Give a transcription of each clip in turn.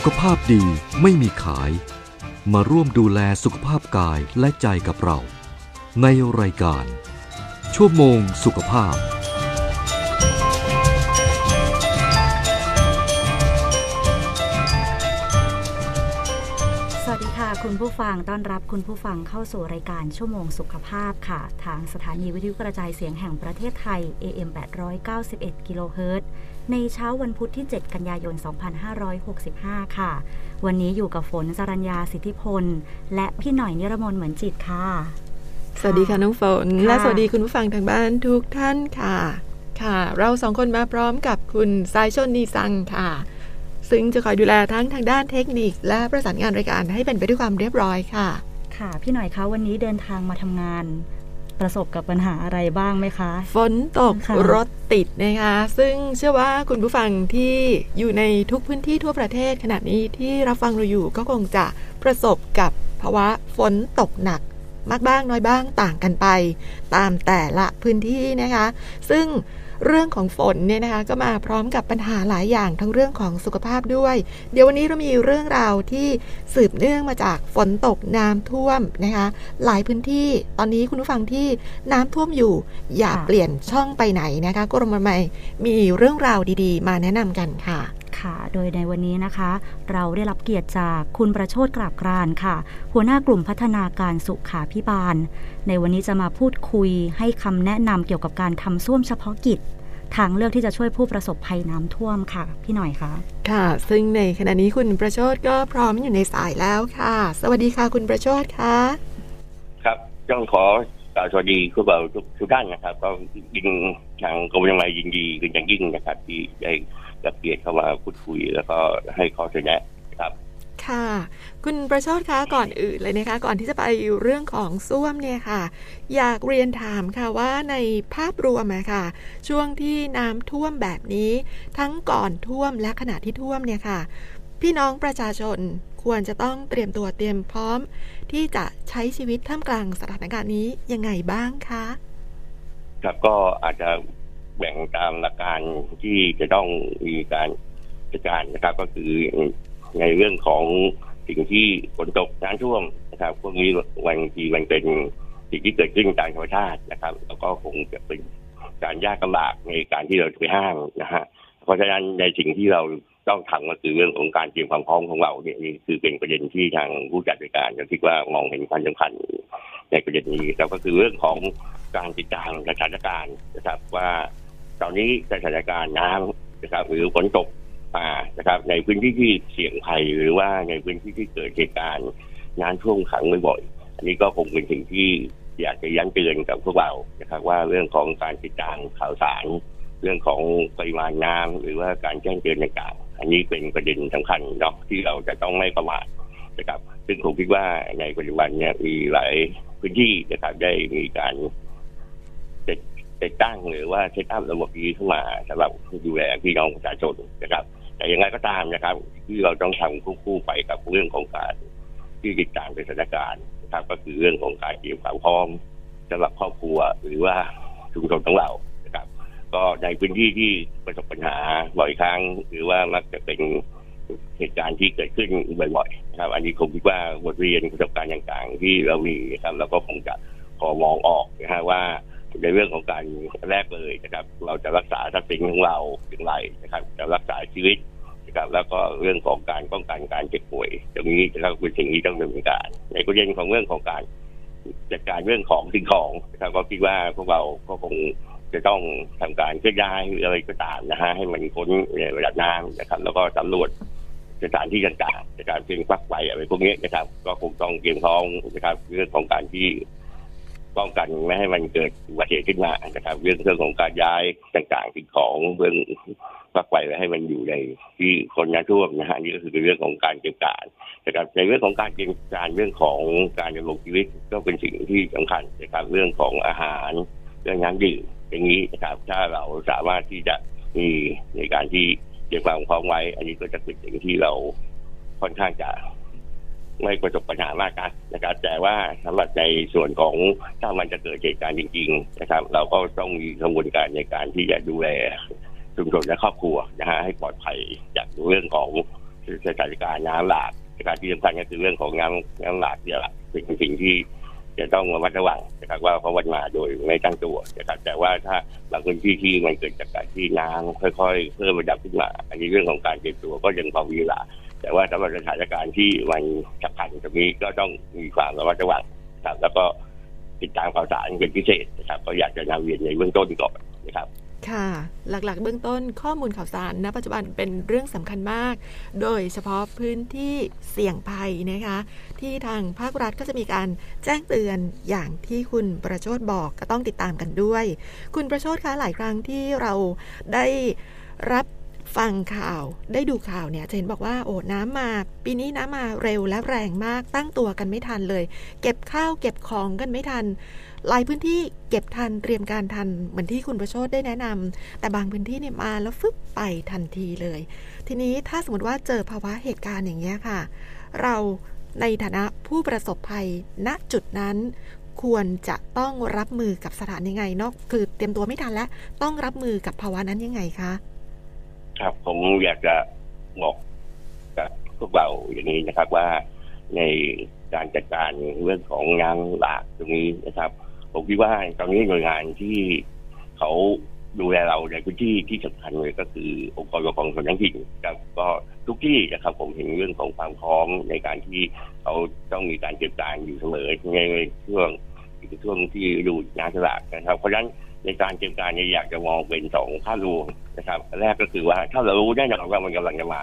สุขภาพดีไม่มีขาย มาร่วมดูแลสุขภาพกายและใจกับเรา ในรายการ ชั่วโมงสุขภาพ สวัสดีค่ะ คุณผู้ฟังต้อนรับคุณผู้ฟังเข้าสู่รายการชั่วโมงสุขภาพค่ะ ทางสถานีวิทยุกระจายเสียงแห่งประเทศไทย AM 891 กิโลเฮิรตซ์ ในเช้าวันพุธที่ 7 กันยายน 2565 ค่ะ วันนี้อยู่กับฝนสรัญญาสิทธิพล และพี่หน่อยนิรมนเหมือนจิตค่ะ สวัสดีค่ะน้องฝนค่ะและสวัสดีคุณผู้ฟังทางบ้านทุกท่านค่ะ ค่ะ เราสองคนมาพร้อมกับคุณสายชนนีซังค่ะ ซึ่งจะคอยดูแลทั้งทางด้านเทคนิค และประสานงานรายการให้เป็นไปด้วยความเรียบร้อยค่ะ ค่ะ พี่หน่อยคะวันนี้เดินทางมาทำงาน ประสบกับปัญหาอะไรบ้างไหมคะ ฝนตกค่ะรถติดนะคะ ซึ่งเชื่อว่าคุณผู้ฟังที่อยู่ในทุกพื้นที่ทั่วประเทศขณะนี้ที่รับฟังเราอยู่ก็คงจะประสบกับภาวะฝนตกหนักมากบ้างน้อยบ้างต่างกันไป ตามแต่ละพื้นที่นะคะ ซึ่ง เรื่องของฝนเนี่ยนะคะก็มาพร้อมกับปัญหาหลายอย่างทั้งเรื่องของสุขภาพด้วย เดี๋ยววันนี้เรามีเรื่องราวที่สืบเนื่องมาจากฝนตกน้ำท่วมนะคะหลายพื้นที่ตอนนี้คุณผู้ฟังที่น้ำท่วมอยู่ อย่าเปลี่ยนช่องไปไหนนะคะกรมใหม่มีเรื่องราวดีๆ มาแนะนำกันค่ะ ค่ะ โดยในวันนี้นะคะ เราได้รับเกียรติจากคุณประโชดกราบกรานค่ะ หัวหน้ากลุ่มพัฒนาการสุขาพิบาล ในวันนี้จะมาพูดคุยให้คำแนะนำเกี่ยวกับการทำส้วมเฉพาะกิจ ทางเลือกที่จะช่วยผู้ประสบภัยน้ำท่วมค่ะ พี่หน่อยคะค่ะ ซึ่งในขณะนี้คุณประโชดก็พร้อมอยู่ในสายแล้วค่ะ สวัสดีค่ะ คุณประโชดค่ะครับต้องขอกล่าวสวัสดีคุณบ่าวทุกทุกท่านนะครับ ก็ยิงทางกรมยังไงยินดีเป็นอย่างยิ่งนะครับ ที่ได้ รับเกียรติเข้ามาพูดคุย แล้วก็ให้ข้อเสนอแนะครับ ค่ะ คุณประโชดคะก่อนอื่นเลยนะคะ ก่อนที่จะไปเรื่องของส้วมเนี่ยค่ะ อยากเรียนถามค่ะว่าในภาพรวมอะค่ะ ช่วงที่น้ำท่วมแบบนี้ ทั้งก่อนท่วมและขณะที่ท่วมเนี่ยค่ะ พี่น้องประชาชนควรจะต้องเตรียมตัวเตรียมพร้อม ที่จะใช้ชีวิตท่ามกลางสถานการณ์นี้ยังไงบ้างคะ ครับก็อาจจะ แบ่งตามหลักการที่จะต้องมีการจัดการนะครับ ก็คือในเรื่องของสิ่งที่ฝนตกน้ำท่วมนะครับ พวกนี้บางทีมันเป็นสิ่งที่เกิดขึ้นตามธรรมชาตินะครับ แล้วก็คงจะเป็นการยากลำบากในการที่เราจะไปห้ามนะฮะเพราะฉะนั้นในสิ่งที่เราต้องทำก็คือเรื่องของการเตรียมความพร้อมของเราเนี่ยนี่คือเป็นประเด็นที่ทางผู้จัดรายการก็คิดว่ามองเห็นความสำคัญในประเด็นนี้แล้วก็คือเรื่องของการติดตามสถานการณ์นะครับว่า ตอนนี้สถานการณ์น้ำนะครับ หรือฝนตกมานะครับ ในพื้นที่ที่เสี่ยงภัยหรือว่าในพื้นที่ที่เกิดเหตุการณ์น้ำท่วมขังบ่อยๆอันนี้ก็คงเป็นสิ่งที่อยากจะย้ำเตือนกับพวกเรานะครับ ว่าเรื่องของการติดตามข่าวสาร เรื่องของปริมาณน้ำหรือว่าการแจ้งเตือนต่างๆอันนี้เป็นประเด็นสำคัญเนาะที่เราจะต้องไม่ประมาทนะครับ ซึ่งผมคิดว่าในปัจจุบันเนี่ยมีหลายพื้นที่นะครับได้มีการ ติดตั้งหรือว่าเซตอัพระบบนี้ขึ้นมาสำหรับดูแลพี่น้องประชาชนนะครับ แต่ยังไงก็ตามนะครับ ที่เราต้องทำควบคู่ไปกับเรื่องของการที่ติดตามสถานการณ์นะครับก็คือเรื่องของการเตรียมความพร้อมสำหรับครอบครัวหรือว่าชุมชนของเรานะครับ ก็ในพื้นที่ที่ประสบปัญหาบ่อยครั้ง หรือว่ามักจะเป็นเหตุการณ์ที่เกิดขึ้นบ่อยๆนะครับอันนี้ผมคิดว่าบทเรียนประสบการณ์ต่างๆ ที่เรามีนะครับเราก็คงจะพอมองออกนะฮะว่า ในเรื่องของการแรกเลยนะครับ เราจะรักษาทรัพย์สินของเราอย่างไรนะครับ จะรักษาชีวิตนะครับแล้วก็เรื่องของการป้องกันการเจ็บป่วย ตรงนี้นะครับเป็นสิ่งที่ต้องดำเนินการ ในประเด็นของเรื่องของการจัดการเรื่องของสิ่งของนะครับก็คิดว่าพวกเราก็คงจะต้องทำการเคลื่อนย้ายหรืออะไรก็ตามนะฮะให้มันพ้นระดับน้ำนะครับ แล้วก็สำรวจสถานที่ต่างๆในการเพียงปลักไฟอะไรพวกนี้นะครับ ก็คงต้องเตรียมพร้อมนะครับเรื่องของการที่ ป้องกันไม่ให้มันเกิดอุบัติเหตุขึ้นมานะครับเรื่องเรื่องของการย้ายต่างๆสิ่งของเรื่องปักไฟไว้ให้มันอยู่ในที่คนน้ำท่วมนะฮะนี่ก็คือเรื่องของการเตรียมการนะครับในเรื่องของการเตรียมการเรื่องของการดำรงชีวิตก็เป็นสิ่งที่สำคัญนะครับเรื่องของอาหารเรื่องน้ำดื่มอย่างนี้นะครับถ้าเราสามารถที่จะมีในการที่เตรียมความพร้อมไว้ อันนี้ก็จะเป็นสิ่งที่เราค่อนข้างจะ ไม่ประสบปัญหามากนักนะครับ แต่ว่าสำหรับในส่วนของถ้ามันจะเกิดเหตุการณ์จริง ๆ นะครับ เราก็ต้องมีกระบวนการในการที่จะดูแลชุมชนและครอบครัวนะฮะให้ปลอดภัยจากเรื่องของสถานการณ์น้ำหลากการที่สำคัญก็คือเรื่องของน้ำน้ำหลากเนี่ยแหละเป็นสิ่งที่จะต้องระมัดระวังนะครับว่าเพราะวันมาโดยไม่ตั้งตัวนะครับแต่ว่าถ้าบางพื้นที่ที่มันเกิดจากการที่น้ำค่อย ๆ เพิ่มระดับขึ้นมาอันนี้เรื่องของการเตรียมตัวก็ยังพอมีเวลา แต่ว่าสำหรับสถานการณ์ที่มันฉับพลันตรงนี้ก็ต้องมีความระมัดระวังครับ แล้วก็ติดตามข่าวสารเป็นพิเศษนะครับ ก็อยากจะนำเรียนในเบื้องต้นก่อนนะครับ ค่ะ หลักๆ เบื้องต้นข้อมูลข่าวสารณปัจจุบันเป็นเรื่องสำคัญมาก โดยเฉพาะพื้นที่เสี่ยงภัยนะคะ ที่ทางภาครัฐก็จะมีการแจ้งเตือนอย่างที่คุณประโชดบอกก็ต้องติดตามกันด้วย คุณประโชดคะหลายครั้งที่เราได้รับ ฟังข่าวได้ดูข่าวเนี่ยจะเห็นบอกว่าโอ้น้ำมา ปีนี้น้ำมาเร็วและแรงมากตั้งตัวกันไม่ทันเลย เก็บข้าวเก็บของกันไม่ทันหลายพื้นที่เก็บทันเตรียมการทันเหมือนที่คุณประโชดได้แนะนำแต่บางพื้นที่เนี่ยมาแล้วฟึบไปทันทีเลย ทีนี้ถ้าสมมติว่าเจอภาวะเหตุการณ์อย่างเงี้ยค่ะ เราในฐานะผู้ประสบภัยณจุดนั้นควรจะต้องรับมือกับสถานยังไงนอกคือเตรียมตัวไม่ทันแล้ว ต้องรับมือกับภาวะนั้นยังไงคะ ครับผมอยากจะบอกกับพวกเราอย่างนี้นะครับว่าในการจัดการเรื่องของงานหลากตรงนี้นะครับ ผมคิดว่าตอนนี้หน่วยงานที่เขาดูแลเราในพื้นที่ที่สำคัญเลยก็คือองค์กรปกครองส่วนท้องถิ่นครับก็ทุกที่นะครับ ผมเห็นเรื่องของความพร้อมในการที่เขาต้องมีการเตรียมการอยู่เสมอในช่วงช่วงที่ดูงานสลากนะครับ เพราะฉะนั้น ในการเตรียมการเนี่ยอยากจะมองเป็นสองภาพรวมนะครับ แรกก็คือว่าถ้าเรารู้แน่นอนว่ามันกำลังจะมา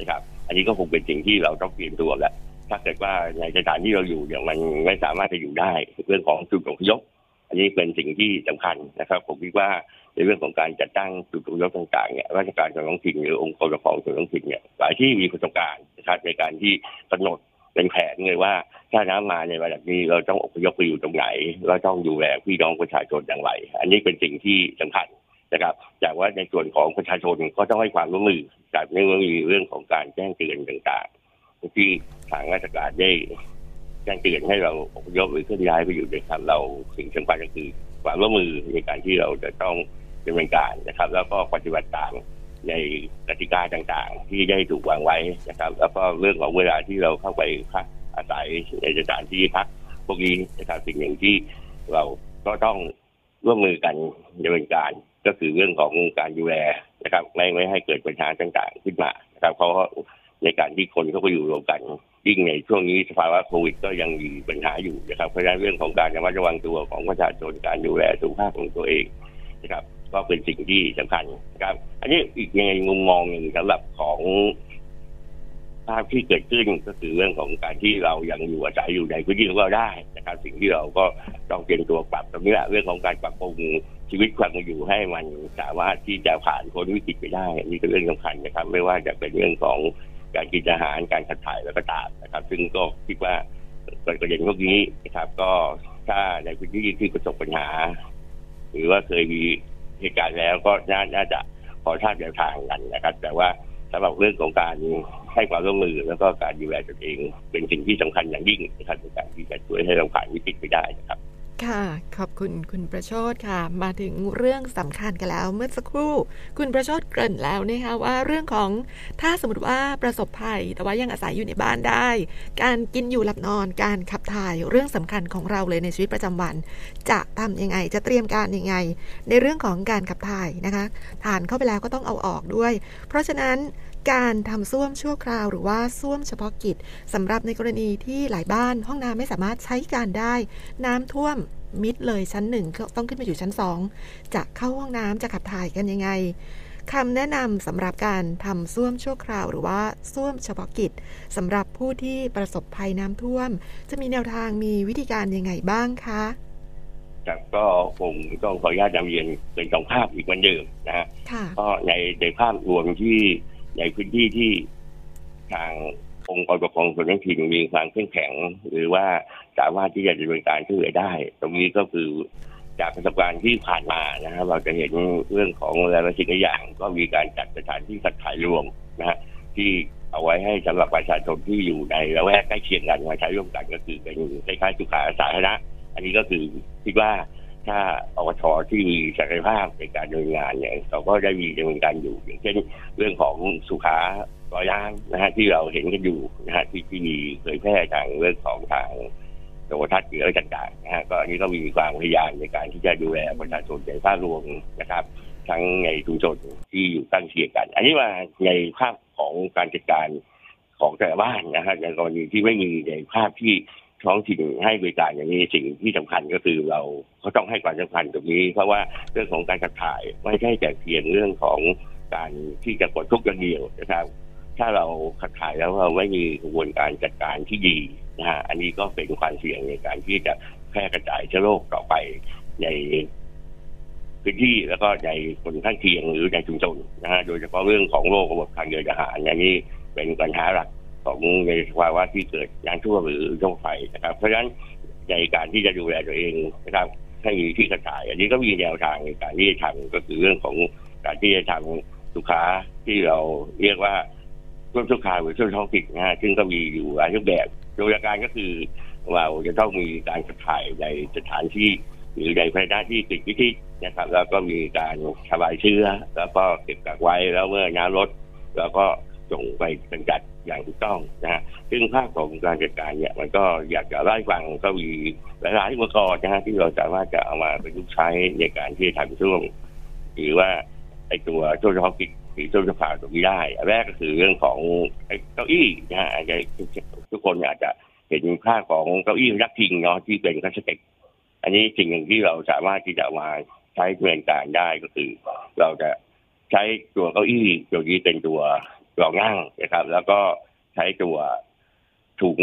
นะครับ อันนี้ก็คงเป็นสิ่งที่เราต้องเตรียมตัวแล้วถ้าเกิดว่าในสถานที่เราอยู่เนี่ยมันไม่สามารถจะอยู่ได้เรื่องของจุดอพยพอันนี้เป็นสิ่งที่สำคัญนะครับ ผมคิดว่าในเรื่องของการจัดตั้งจุดอพยพต่างๆเนี่ยราชการส่วนท้องถิ่นหรือองค์กรปกครองส่วนท้องถิ่นเนี่ยหลายที่มีประสบการณ์นะครับในการที่กำหนด เป็นแผนเลยว่าถ้าน้ำมาในระดับนี้เราต้องอพยพไปอยู่ตรงไหนเราต้องดูแลพี่น้องประชาชนอย่างไร อันนี้เป็นสิ่งที่สำคัญนะครับจากว่าในส่วนของประชาชนก็ต้องให้ความร่วมมือจากเรื่องมีเรื่องของการแจ้งเตือนต่างๆ ที่ทางราชการได้แจ้งเตือนให้เราอพยพหรือเคลื่อนย้ายไปอยู่ในครับเราสิ่งสำคัญก็คือความร่วมมือในการที่เราจะต้องดำเนินการนะครับ แล้วก็ปฏิบัติตาม ในกติกาต่างๆ ที่ได้ถูกวางไว้นะครับ แล้วก็เรื่องของเวลาที่เราเข้าไปพักอาศัยในสถานที่พักพวกนี้นะครับสิ่งหนึ่งที่เราก็ต้องร่วมมือกันดำเนินการก็คือเรื่องของการดูแลนะครับ ไม่ไม่ให้เกิดปัญหาต่างๆ ขึ้นมานะครับเพราะในการที่คนเขาไปอยู่รวมกันยิ่งในช่วงนี้สภาวะโควิดก็ยังมีปัญหาอยู่นะครับเพราะฉะนั้นเรื่องของการระมัดระวังตัวของประชาชนการดูแลสุขภาพของตัวเองนะครับ ก็เป็นสิ่งที่สำคัญนะครับ อันนี้อีกในมุมมองหนึ่งสำหรับของภาพที่เกิดขึ้นก็คือเรื่องของการที่เรายังอยู่อาศัยอยู่ในพื้นที่ของเราได้นะครับ สิ่งที่เราก็ต้องเตรียมตัวปรับตรงนี้แหละเรื่องของการปรับปรุงชีวิตความเป็นอยู่ให้มันสามารถที่จะผ่านพ้นวิกฤตไปได้อันนี้เป็นเรื่องสำคัญนะครับ ไม่ว่าจะเป็นเรื่องของการกินอาหารการขับถ่ายแล้วก็ตามนะครับ ซึ่งก็คิดว่าประเด็นพวกนี้นะครับ ก็ถ้าในพื้นที่ที่ประสบปัญหา หรือว่าเคยมี เหตุการณ์แล้วก็น่าจะขอทราบแนวทางกันนะครับ แต่ว่าสำหรับเรื่องของการให้ความร่วมมือแล้วก็การดูแลตนเอง เป็นสิ่งที่สำคัญอย่างยิ่งนะครับในการที่จะช่วยให้เราผ่านวิกฤตไปได้นะครับ ค่ะ ขอบคุณคุณประโชดค่ะ มาถึงเรื่องสำคัญกันแล้วเมื่อสักครู่ คุณประโชดเกริ่นแล้วนะคะว่าเรื่องของถ้าสมมติว่าประสบภัย แต่ว่ายังอาศัยอยู่ในบ้านได้ การกินอยู่หลับนอนการขับถ่ายเรื่องสำคัญของเราเลยในชีวิตประจำวัน จะทำยังไงจะเตรียมการยังไง ในเรื่องของการขับถ่ายนะคะทานเข้าไปแล้วก็ต้องเอาออกด้วย เพราะฉะนั้น การทำส้วมชั่วคราว หรือว่าส้วมเฉพาะกิจสำหรับในกรณีที่หลายบ้านห้องน้ำไม่สามารถใช้การได้ น้ำท่วมมิดเลยชั้นหนึ่งต้องขึ้นไปอยู่ชั้นสองจะเข้าห้องน้ำจะขับถ่ายกันยังไงคำแนะนำสำหรับการทำส้วมชั่วคราว หรือว่าส้วมเฉพาะกิจสำหรับผู้ที่ประสบภัยน้ำท่วม จะมีแนวทางมีวิธีการยังไงบ้างคะครับก็ผมต้องขออนุญาตนำเรียนเป็นสองภาพอีกวันเดิมนะฮะก็ในในภาพรวมที่ ในพื้นที่ที่ทางองค์กรปกครองส่วนท้องถิ่นมีความเข้มแข็ง หรือว่าสามารถที่จะดำเนินการช่วยเหลือได้ ตรงนี้ก็คือจากประสบการณ์ที่ผ่านมานะครับเราจะเห็นเรื่องของหลายสิ่งหลายอย่าง ก็มีการจัดสถานที่สัตว์ขายรวมนะฮะที่เอาไว้ให้สำหรับประชาชนที่อยู่ในละแวกใกล้เคียงกันมาใช้ร่วมกันก็คือเป็นคล้ายๆสุขาสาธารณะอันนี้ก็คือคิดว่า ถ้าอวชที่มีศักยภาพในการดำเนินงานเนี่ยเราก็ได้มีดำเนินการอยู่อย่างเช่นเรื่องของสุขารอยางนะฮะที่เราเห็นกันอยู่นะฮะที่ที่มีเผยแพร่ทางเรื่องของทางโทรทัศน์หรืออะไรต่างๆนะฮะก็อันนี้ก็มีความพยายามในการที่จะดูแลประชาชนในภาพรวมนะครับ ทั้งในชุมชนที่อยู่ตั้งเคียงกัน อันนี้มาในภาพของการจัดการของแต่ละบ้านนะฮะในกรณีที่ไม่มีในภาพที่ ท้องถิ่นให้บริการอย่างนี้สิ่งที่สำคัญก็คือเราก็ต้องให้ความสำคัญตรงนี้ เพราะว่าเรื่องของการขับถ่ายไม่ใช่แต่เพียงเรื่องของการที่จะกดทุกข์อย่างเดียวนะครับ ถ้าเราขับถ่ายแล้วเราไม่มีกระบวนการจัดการที่ดีนะฮะอันนี้ก็เป็นความเสี่ยงในการที่จะแพร่กระจายเชื้อโรคต่อไปในพื้นที่แล้วก็ในคนข้างเคียงหรือในชุมชนนะฮะโดยเฉพาะเรื่องของโรคระบบทางเดินอาหารอันนี้เป็นปัญหาหลัก ของในภาวะที่เกิดน้ำท่วมหรือโรคไฟนะครับ เพราะฉะนั้นในการที่จะดูแลตัวเองนะครับให้มีที่กระจาย อันนี้ก็มีแนวทางในการที่จะทำก็คือเรื่องของการที่จะทำลูกค้าที่เราเรียกว่าร่วมทุกค้าหรือช่วยท้องถิ่นนะฮะซึ่งก็มีอยู่หลายรูปแบบโดยการก็คือเราจะต้องมีการกระถ่ายในสถานที่หรือในภายในที่ติดวิธีนะครับ แล้วก็มีการระบายเชื้อ แล้วก็เก็บกักไว้แล้วเมื่อน้ำลดแล้วก็ ส่งไปเป็นจัดอย่างถูกต้องนะฮะซึ่งภาคของการจัดการเนี่ยมันก็อยากจะไล่ฟังก็มีหลายๆอุปกรณ์นะฮะที่เราสามารถจะเอามาประยุกต์ใช้ในการที่ทำช่วงหรือว่าไอตัวช่วงเฉพาะกิจหรือช่วงเฉพาะตรงนี้ได้แรกก็คือเรื่องของไอเก้าอี้นะฮะอทุกคนอาจจะเห็นภาพของเก้าอี้ยักษ์พิงเนาะที่เป็นพลาสติกอันนี้สิ่งหนึ่งที่เราสามารถที่จะมาใช้ดำเนินการได้ก็คือ เราจะใช้ตัวเก้าอี้ตัวนี้เป็นตัว รองนั่งนะครับ แล้วก็ใช้ตัวถุง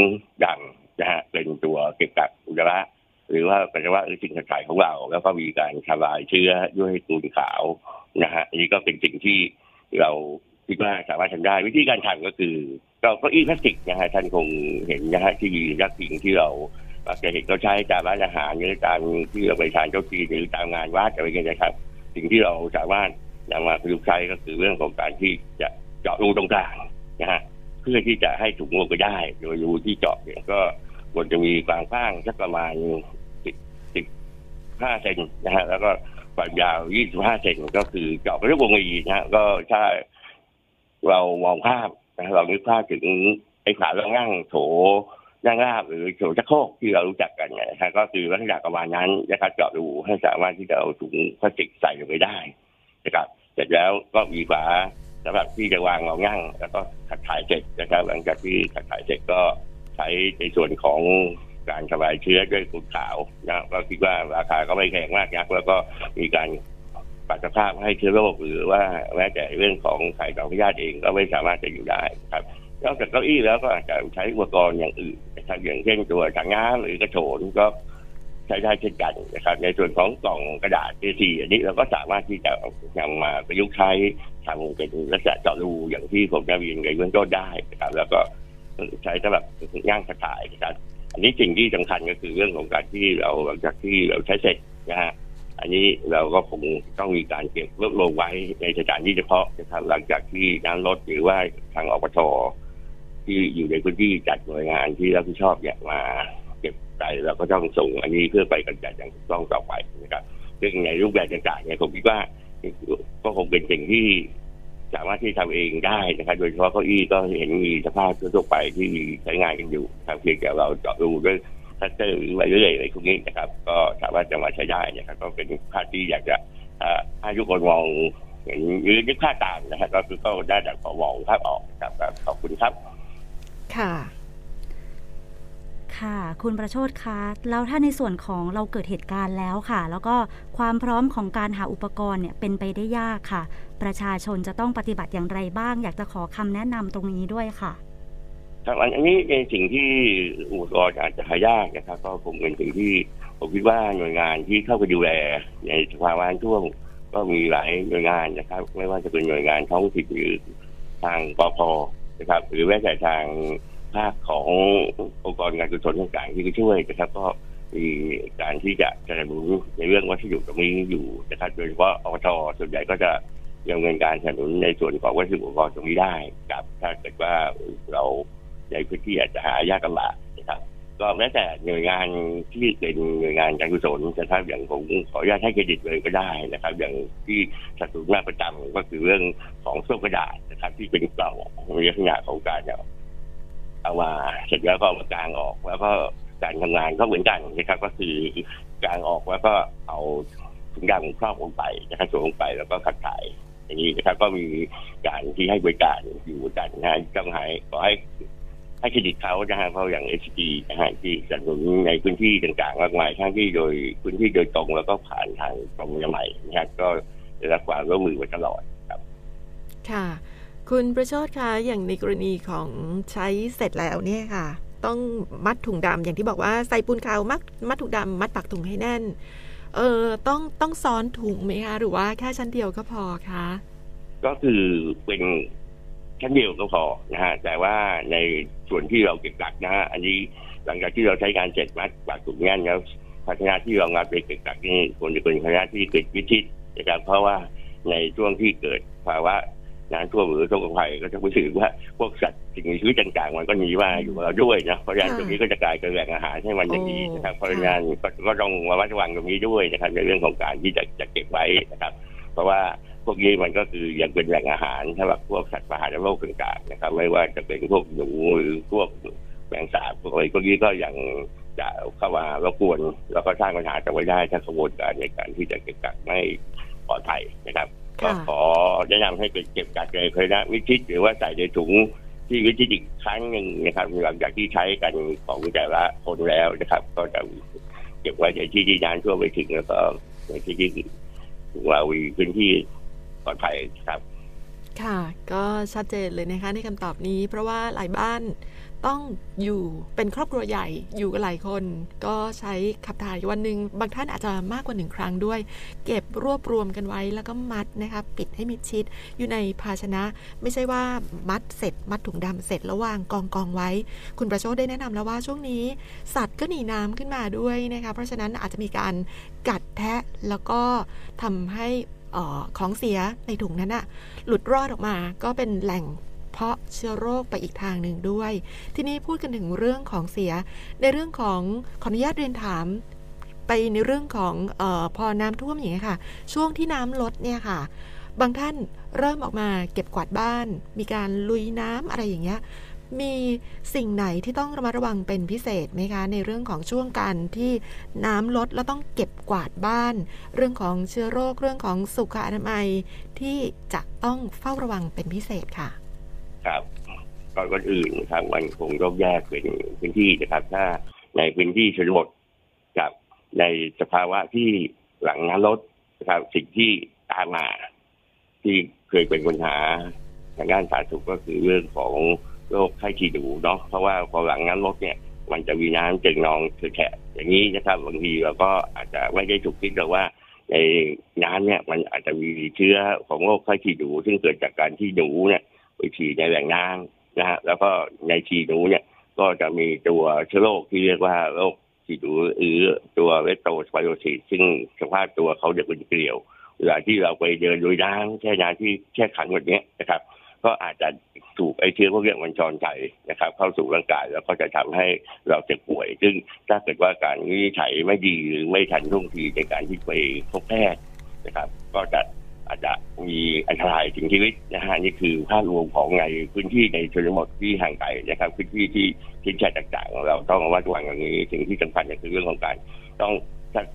ดังนะฮะเป็นตัวเก็บกักอุจจาระหรือว่าปัสสาวะหรือสิ่งขัดถ่ายของเรา แล้วก็มีการทลายเชื้อด้วยตูนขาวนะฮะนนี้ก็เป็นสิ่งที่เราคิดว่าสามารถทำได้ วิธีการทำก็คือ เราก็อีพลาสติกนะฮะท่านคงเห็นนะฮะที่ยักษ์พิงที่เรามักจะเห็นเขาใช้ตามร้านอาหารหรือตามที่เราไปทานเจ้าทีหรือตามงานวัดอะไรเงี้ยนะครับ สิ่งที่เราสามารถนำมาประยุกต์ใช้ก็คือเรื่องของการที่จะ จาะรูตรงกลางนะฮะเพื่อที่จะให้ถุงลงไปได้ โดยรูที่เจาะเนี่ยก็ควรจะมีความกว้างสักประมาณสิบสิบห้าเซนนะฮะแล้วก็ความยาวยี่สิบห้าเซนก็คือเจาะไปด้วยวงรีนะฮะก็ถ้าเรามองภาพนะเรานึกภาพถึงไอ้ขาล่างนั่งโถนั่งราบหรือโถชักโครกที่เรารู้จักกันเนี่ยนะฮะก็คือลักษณะประมาณนั้นนะครับเจาะรูให้สามารถที่จะเอาถุงพลาสติกใส่ลงไปได้นะครับเสร็จแล้วก็มีฝา สำหรับที่จะวางรองนั่งแล้วก็ขัดถ่ายเสร็จนะครับ หลังจากที่ขัดถ่ายเสร็จก็ใช้ในส่วนของการทำลายเชื้อด้วยฝุ่นขาวนะก็คิดว่าราคาก็ไม่แพงมากนักแล้วก็มีการปรับสภาพให้เชื้อโรคหรือว่าแม้แต่เรื่องของไข่ดอกพยาธิเองก็ไม่สามารถจะอยู่ได้ครับนอกจากเก้าอี้แล้วก็อาจจะใช้อุปกรณ์อย่างอื่นนะครับอย่างเช่นตัวถังน้ำหรือกระโถนก็ ใช้ได้เช่นกันนะครับ ในส่วนของกล่องกระดาษ A4 อันนี้เราก็สามารถที่จะนำมาประยุกต์ใช้ทำเป็นลักษณะเจาะรูอย่างที่ผมจะเรียนในเบื้องต้นได้นะครับ แล้วก็ใช้สำหรับย่างกระถ่ายนะครับ อันนี้สิ่งที่สำคัญก็คือเรื่องของการที่เราหลังจากที่เราใช้เสร็จนะฮะอันนี้เราก็คงต้องมีการเก็บรวบรวมไว้ในสถานที่เฉพาะนะครับหลังจากที่น้ำลดหรือว่าทางอปชที่อยู่ในพื้นที่จัดหน่วยงานที่รับผิดชอบเนี่ยมา เก็บไปเราก็ต้องส่งอันนี้เพื่อไปกำจัดอย่างถูกต้องต่อไปนะครับซึ่งในรูปแบบต่างๆเนี่ยผมคิดว่าก็คงเป็นสิ่งที่สามารถที่ทำเองได้นะครับ โดยเฉพาะเก้าอี้ก็เห็นมีสภาพทั่วไปที่ใช้งานกันอยู่ทางเพียงแต่เราเจาะรูด้วยคัตเตอร์หรือไวเรื่อยอะไรพวกนี้นะครับ ก็สามารถจะมาใช้ได้นะครับ ก็เป็นภาพที่อยากจะให้ทุกคนมองเห็นหรือนึกภาพตามนะครับก็คือก็ได้จากพอมองภาพออกครับขอบคุณครับ ค่ะ ค่ะ คุณประโชดคะแล้วถ้าในส่วนของเราเกิดเหตุการณ์แล้วค่ะ แล้วก็ความพร้อมของการหาอุปกรณ์เนี่ยเป็นไปได้ยากค่ะ ประชาชนจะต้องปฏิบัติอย่างไรบ้าง อยากจะขอคำแนะนำตรงนี้ด้วยค่ะครับอันนี้ในสิ่งที่อุปกรณ์อาจจะหายากนะครับ ก็คงเป็นสิ่งที่ผมคิดว่าหน่วยงานที่เข้าไปดูแลในสภาวะช่วงก็มีหลายหน่วยงานนะครับ ไม่ว่าจะเป็นหน่วยงานท้องถิ่นหรือทางปพนะครับ หรือแม้แต่ทาง ภาคขององค์กรงานกุศลต่างๆที่ช่วยนะครับ ก็มีการที่จะสนับสนุนในเรื่องวัสดุตรงนี้อยู่นะครับโดยเฉพาะอปชส่วนใหญ่ก็จะดำเนินการสนับสนุนในส่วนของวัสดุอุปกรณ์ตรงนี้ได้ครับ ถ้าเกิดว่าเราในพื้นที่อาจจะหายากลำบากนะครับ ก็แม้แต่หน่วยงานที่เป็นหน่วยงานการกุศลนะครับอย่างผมขออนุญาตให้เครดิตเลยก็ได้นะครับ อย่างที่สนับสนุนมาประจำก็คือเรื่องของโซ่กระดาษนะครับ ที่เป็นกล่องมีลักษณะของการ เนี่ยเอามาเสร็จแล้วก็มากางออกแล้วก็การทำงานก็เหมือนกันนะครับ ก็คือกางออกแล้วก็เอาถุงยางครอบลงไปนะครับสวมลงไปแล้วก็ขัดถ่ายอย่างนี้นะครับ ก็มีการที่ให้บริการอยู่กันนะฮะต้องให้ขอให้ให้เครดิตเขานะฮะเพราะอย่างเอชดีนะฮะที่สนับสนุนในพื้นที่ต่างๆมากมายทั้งที่โดยพื้นที่โดยตรงแล้วก็ผ่านทางกรมยาใหม่นะฮะก็ได้รับความร่วมมือมาตลอดครับ ค่ะ คุณประโชดคะอย่างในกรณีของใช้เสร็จแล้วเนี่ยค่ะ ต้องมัดถุงดำอย่างที่บอกว่าใส่ปูนขาวมัดมัดถุงดำมัดปากถุงให้แน่น เออต้องต้องซ้อนถุงไหมคะหรือว่าแค่ชั้นเดียวก็พอคะก็คือเป็นชั้นเดียวก็พอนะฮะแต่ว่าในส่วนที่เราเก็บกักนะฮะอันนี้หลังจากที่เราใช้การเสร็จมัดปากถุงแน่นแล้วภาชนะที่รองรับไปเก็บกักนี่ควรจะเป็นภาชนะที่ติดวิชิตนะครับเพราะว่าในช่วงที่เกิดภาวะ น้ำท่วมหรือโรคภัยก็จะรู้สึกว่าพวกสัตว์สิ่งมีชีวิตต่างๆมันก็หนีมาอยู่กับเราด้วยนะเพราะฉะนั้นตรงนี้ก็จะกลายเป็นแหล่งอาหารให้มันอย่างดีนะครับเพราะฉะนั้นก็ต้องระมัดระวังตรงนี้ด้วยนะครับในเรื่องของการที่จะจะเก็บไว้นะครับ เพราะว่าพวกนี้มันก็คือยังเป็นแหล่งอาหารสำหรับพวกสัตว์ป่าและโรคต่างๆนะครับ ไม่ว่าจะเป็นพวกหนูหรือพวกแมงสาบพวกอะไรพวกนี้ก็ยังจะเข้ามารบกวนแล้วก็สร้างปัญหาจะไว้ได้ถ้ากระบวนการในการที่จะเก็บกักไม่ปลอดภัยนะครับ ก็ขอแนะนำให้เป็นเก็บกักในภาชนะวิชิตหรือว่าใส่ในถุงที่วิชิตอีกครั้งหนึ่งนะครับหลังจากที่ใช้กันของแต่ละคนแล้วนะครับ ก็จะเก็บไว้ในที่ที่น้ำท่วมไปถึงแล้วก็ในที่ที่เรามีพื้นที่ปลอดภัยครับ ค่ะ ก็ชัดเจนเลยนะคะในคำตอบนี้ เพราะว่าหลายบ้าน ต้องอยู่เป็นครอบครัวใหญ่อยู่กันหลายคน ก็ใช้ขับถ่ายวันหนึ่งบางท่านอาจจะมากกว่าหนึ่งครั้งด้วย เก็บรวบรวมกันไว้แล้วก็มัดนะคะปิดให้มิดชิดอยู่ในภาชนะ ไม่ใช่ว่ามัดเสร็จ มัดถุงดำเสร็จแล้ววางกองกองไว้ คุณประโชคได้แนะนำแล้วว่าช่วงนี้ สัตว์ก็หนีน้ำขึ้นมาด้วยนะคะเพราะฉะนั้นอาจจะมีการกัดแทะแล้วก็ทำให้ออของเสียในถุงนั้นอะหลุดรอดออกมา ก็เป็นแหล่ง เพาะเชื้อโรคไปอีกทางหนึ่งด้วย ทีนี้พูดกันถึงเรื่องของเสีย ในเรื่องของขออนุญาตเรียนถามไปในเรื่องของออพอน้ำท่วมอย่างเงี้ยค่ะ ช่วงที่น้ำลดเนี่ยค่ะ บางท่านเริ่มออกมาเก็บกวาดบ้าน มีการลุยน้ำอะไรอย่างเงี้ยมีสิ่งไหนที่ต้องระมัดระวังเป็นพิเศษไหมคะ ในเรื่องของช่วงการที่น้ำลดแล้วต้องเก็บกวาดบ้าน เรื่องของเชื้อโรคเรื่องของสุขอนามัยที่จะต้องเฝ้าระวังเป็นพิเศษค่ะ ครับก่อนอนอื่นนะครับมันคงต้องแยกเป็นพื้นที่นะครับ ถ้าในพื้นที่ชนบทกับในสภาวะที่หลังน้ำลดนะครับสิ่งที่ตามมา ที่เคยเป็นปัญหาทางด้านสาธารณสุขก็คือเรื่องของโรคไข้ฉี่หนูเนาะเพราะว่าพอหลังน้ำลดเนี่ย มันจะมีน้ำเจิงนองคือแฉะอย่างนี้นะครับบางทีเราก็อาจจะไม่ได้ถูกคิดแต่ว่าในน้ำเนี่ยมันอาจจะมีเชื้อของโรคไข้ฉี่หนูซึ่งเกิดจากการที่หนูเนี่ย ไปฉี่ในแหล่งน้ำนะฮะแล้วก็ในฉี่หนูเนี่ยก็จะมีตัวเชื้อโรคที่เรียกว่าโรคฉี่หนูหรือตัวเวโตสไปโรซิสซึ่งสภาพตัวเขาจะเป็นเกลียวเวลาที่เราไปเดินโดยน้ำแช่น้ำที่แช่ขังแบบนี้นะครับ ก็อาจจะถูกไอ้เชื้อพวกเนี้มันจรใจนะครับ เข้าสู่ร่างกายแล้วก็จะทำให้เราเจ็บป่วย ซึ่งถ้าเกิดว่าการวินิจฉัยไม่ดีหรือไม่ทันท่วงทีในการที่ไปพบแพทย์นะครับ ก็จะ อาจจะมีอันตรายถึงชีวิตนะฮะนี่คือภาพรวมของในพื้นที่ในชนบทที่ห่างไกลนะครับพื้นที่ที่ทิ้งแช่ต่างๆ เราต้องระมัดระวังอย่างนี้สิ่งที่สำคัญก็คือเรื่องของการต้อง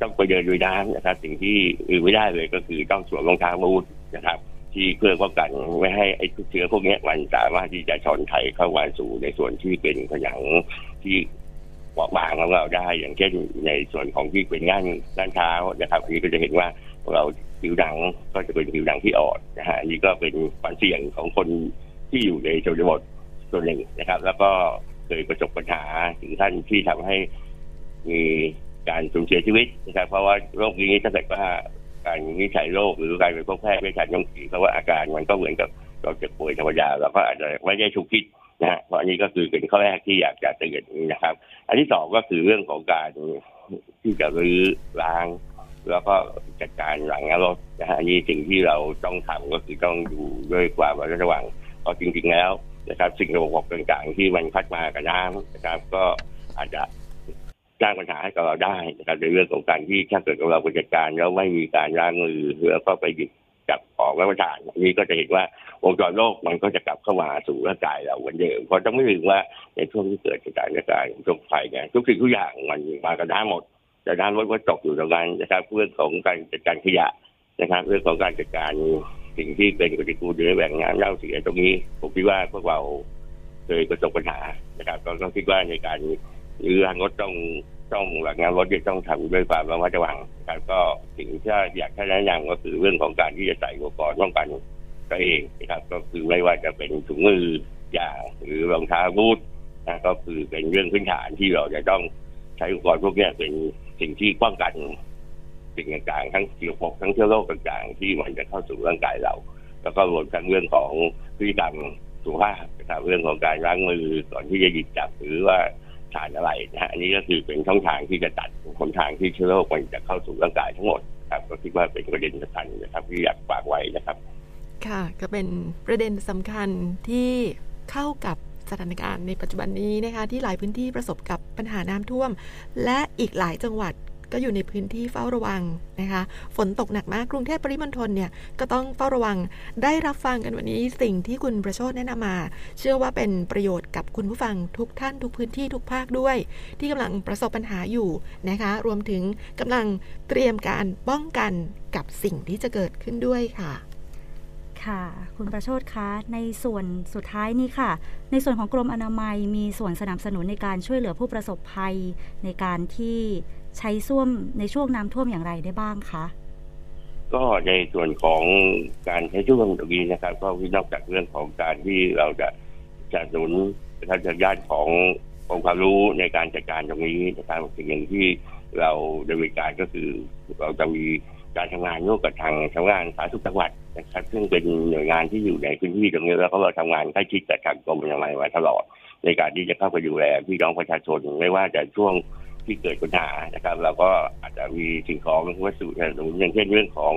ต้องไปเดินด้วยน้ำนะครับ สิ่งที่อื่นไม่ได้เลยก็คือต้องสวมรองเท้าบูทนะครับ ที่เพื่อป้องกันไม่ให้ไอ้เชื้อพวกนี้มันสามารถที่จะชอนไถเข้ามาสู่ในส่วนที่เป็นผนังที่เปราบางของเราได้ อย่างเช่นในส่วนของที่เป็นง่านด้านเท้านะครับอันนี้ก็จะเห็นว่า เราผิวหนังก็จะเป็นผิวหนังที่อ่อนนะฮะอันนี้ก็เป็นความเสี่ยงของคนที่อยู่ในชนบทส่วนหนึ่งนะครับ แล้วก็เคยประสบปัญหาถึงท่านที่ทำให้มีการสูญเสียชีวิตนะครับ เพราะว่าโรคนี้ถ้าเกิดว่าการวินิจฉัยโรคหรือการไปพบแพทย์ไม่ทันต้องขีเพราะว่าอาการมันก็เหมือนกับเราจ็บป่วยธรรมดาเราก็อาจจะไม่ได้ถูกคิดนะฮะเพราะอันนี้ก็คือเป็นข้อแรกที่อยากจะเตือนนะครับ อันที่สองก็คือเรื่องของการที่จะรื้อล้าง แล้วก็จัดการหลังรถนะฮะอันนี้สิ่งที่เราต้องทำก็คือต้องอยู่ด้วยความระมัดระวังเพราะจริงๆแล้วนะครับ สิ่งระบบต่างๆที่มันพัดมากับน้ำนะครับ ก็อาจจะสร้างปัญหาให้กับเราได้นะครับในเรื่องของการที่ถ้าเกิดเราบริจัดการแล้วไม่มีการล้างมือแล้วก็ไปหยิบจับของรับประทานอันนี้ก็จะเห็นว่าวงจรโลกมันก็จะกลับเข้ามาสู่ร่างกายเราเหมือนเดิมเพราะต้องไม่ลืมว่าในช่วงที่เกิดเหตุการณ์การณ์ช่วงไฟเนี่ยทุกสิ่งทุกอย่างมันมากระด้าหมด แต่ด้านรถก็ตกอยู่ตรงนั้นนะครับ เรื่องของการจัดการขยะนะครับ เรื่องของการจัดการสิ่งที่เป็นปฏิกูลอยู่ในแหล่งน้ำเน่าเสียตรงนี้ ผมคิดว่าพวกเราเคยประสบปัญหานะครับก็ต้องคิดว่าในการหรือทางรถต้องต้องหลังงานรถจะต้องทำด้วยความระมัดระวังนะครับก็สิ่งที่อยากให้แนะนำก็คือเรื่องของการที่จะใส่อุปกรณ์ป้องกันตัวเองนะครับ ก็คือไม่ว่าจะเป็นถุงมือยางหรือรองเท้าบูทนะก็คือเป็นเรื่องพื้นฐานที่เราจะต้อง ช้อุปกรณ์พวกนี้เป็นสิ่งที่ป้องกันสิ่งต่างๆ ทั้งเกี่ยวกับทั้งเชื้อโรคต่างๆ ที่มันจะเข้าสู่ร่างกายเรา แล้วก็รวมทั้งเรื่องของพฤติกรรมสุขภาพนะครับเรื่องของการล้างมือก่อนที่จะหยิบจับหรือว่าทานอะไรนะฮะอันนี้ก็คือเป็นช่องทางที่จะตัดหนทางที่เชื้อโรคมันจะเข้าสู่ร่างกายทั้งหมดครับก็คิดว่าเป็นประเด็นสำคัญนะครับที่อยากฝากไว้นะครับ ค่ะก็เป็นประเด็นสำคัญที่เข้ากับ สถานการณ์ในปัจจุบันนี้นะคะที่หลายพื้นที่ประสบกับปัญหาน้ำท่วม และอีกหลายจังหวัดก็อยู่ในพื้นที่เฝ้าระวังนะคะ ฝนตกหนักมากกรุงเทพปริมณฑลเนี่ยก็ต้องเฝ้าระวังได้รับฟังกันวันนี้สิ่งที่คุณประโชดแนะนำมา เชื่อว่าเป็นประโยชน์กับคุณผู้ฟังทุกท่านทุกพื้นที่ทุกภาคด้วย ที่กำลังประสบปัญหาอยู่นะคะ รวมถึงกำลังเตรียมการป้องกันกับสิ่งที่จะเกิดขึ้นด้วยค่ะ ค่ะ คุณประโชดคะ ในส่วนสุดท้ายนี้ค่ะ ในส่วนของกรมอนามัยมีส่วนสนับสนุนในการช่วยเหลือผู้ประสบภัย ในการที่ใช้ส้วมในช่วงน้ำท่วมอย่างไรได้บ้างคะก็ในส่วนของการใช้ช่วงตรงนี้นะครับ ก็นอกจากเรื่องของการที่เราจะจะหนุนทางญาติขององค์ความรู้ในการจัดการตรงนี้นะครับสิ่งหนึ่งที่เราดำเนินการก็คือเราจะมี การทำงานร่วมกับทางชาวงานสาธารณสุขจังหวัดนะครับซึ่งเป็นหน่วยงานที่อยู่ในพื้นที่ตรงนี้แล้วก็เราทำงานใกล้ชิดกับทางกรมอนามัยมาตลอด ในการที่จะเข้าไปดูแลพี่น้องประชาชนไม่ว่าจะช่วงที่เกิดปัญหานะครับเราก็อาจจะมีสิ่งของวัสดุสนับสนุนอย่างเช่นเรื่องของ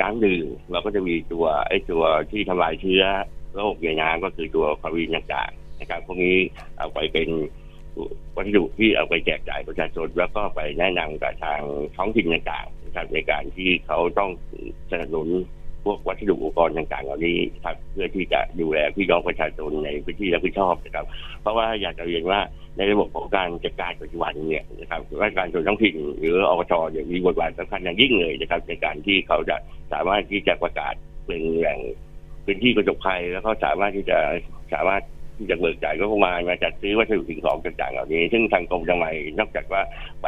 น้ำดื่มเราก็จะมีตัวไอ้ตัวที่ทำลายเชื้อโรคในน้ำก็คือตัวคลอรีนต่างๆนะครับพวกนี้เอาไปเป็นวัสดุที่เอาไปแจกจ่ายประชาชนแล้วก็ไปแนะนำกับทางท้องถิ่นต่าง นะครับในการที่เขาต้องสนับสนุนพวกวัสดุอุปกรณ์ต่างๆเหล่านี้ครับเพื่อที่จะดูแลพี่น้องประชาชนในพื้นที่รับผิดชอบนะครับ เพราะว่าอยากจะเรียนว่าในระบบของการจัดการปัจจุบันเนี่ยนะครับราชการส่วนท้องถิ่นหรืออบจเนี่ยมีบทบาทสำคัญอย่างยิ่งเลยนะครับ ในการที่เขาจะสามารถที่จะประกาศเป็นแหล่งพื้นที่กระจกภัยแล้วก็สามารถที่จะสามารถที่จะเบิกจ่ายก็ประมาณมาจัดซื้อวัสดุสิ่งของต่างๆเหล่านี้ ซึ่งทางกรมจังหวัดนอกจากว่าไป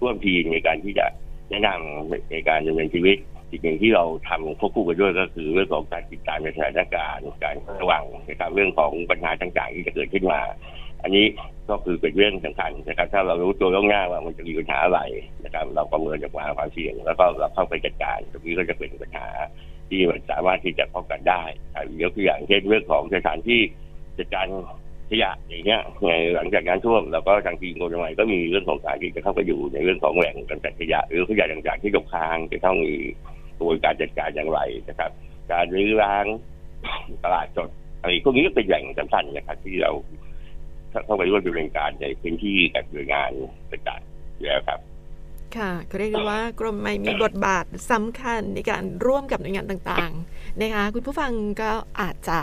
ร่วมทีมในการที่จะ แนะนำในการดำเนินชีวิตสิ่งหนึ่งที่เราทำควบคู่กันด้วยก็คือเรื่องของการติดตามในสถานการณ์การระวังนะครับเรื่องของปัญหาต่างๆที่จะเกิดขึ้นมา อันนี้ก็คือเป็นเรื่องสำคัญนะครับ ถ้าเรารู้ตัวล่วงหน้าว่ามันจะมีปัญหาอะไรนะครับ เราประเมินจากความเสี่ยง แล้วก็เราเข้าไปจัดการตรงนี้ก็จะเป็นปัญหาที่มันสามารถที่จะป้องกันได้ยกตัวอย่างเช่นเรื่องของสถานที่จัดการ ขยะอย่างเงี้ยหลังจากงานช่วงแล้วก็ทางทีมโกลไมก็มีเรื่องของสายที่จะเข้าไปอยู่ในเรื่องของแหล่งการจัดขยะ หรือขยะต่างๆที่ตกค้างจะต้องมีกระบวนการจัดการอย่างไรนะครับ การรื้อร้างตลาดสดอะไรพวกนี้ก็เป็นแหล่งสำคัญนะครับ ที่เราเข้าไปร่วมดำเนินการในพื้นที่กับหน่วยงานต่างๆอยู่แล้วครับ ค่ะก็เรียกได้ว่ากรมไม่มีบทบาทสำคัญในการร่วมกับหน่วยงานต่างๆนะคะคุณผู้ฟังก็อาจจะ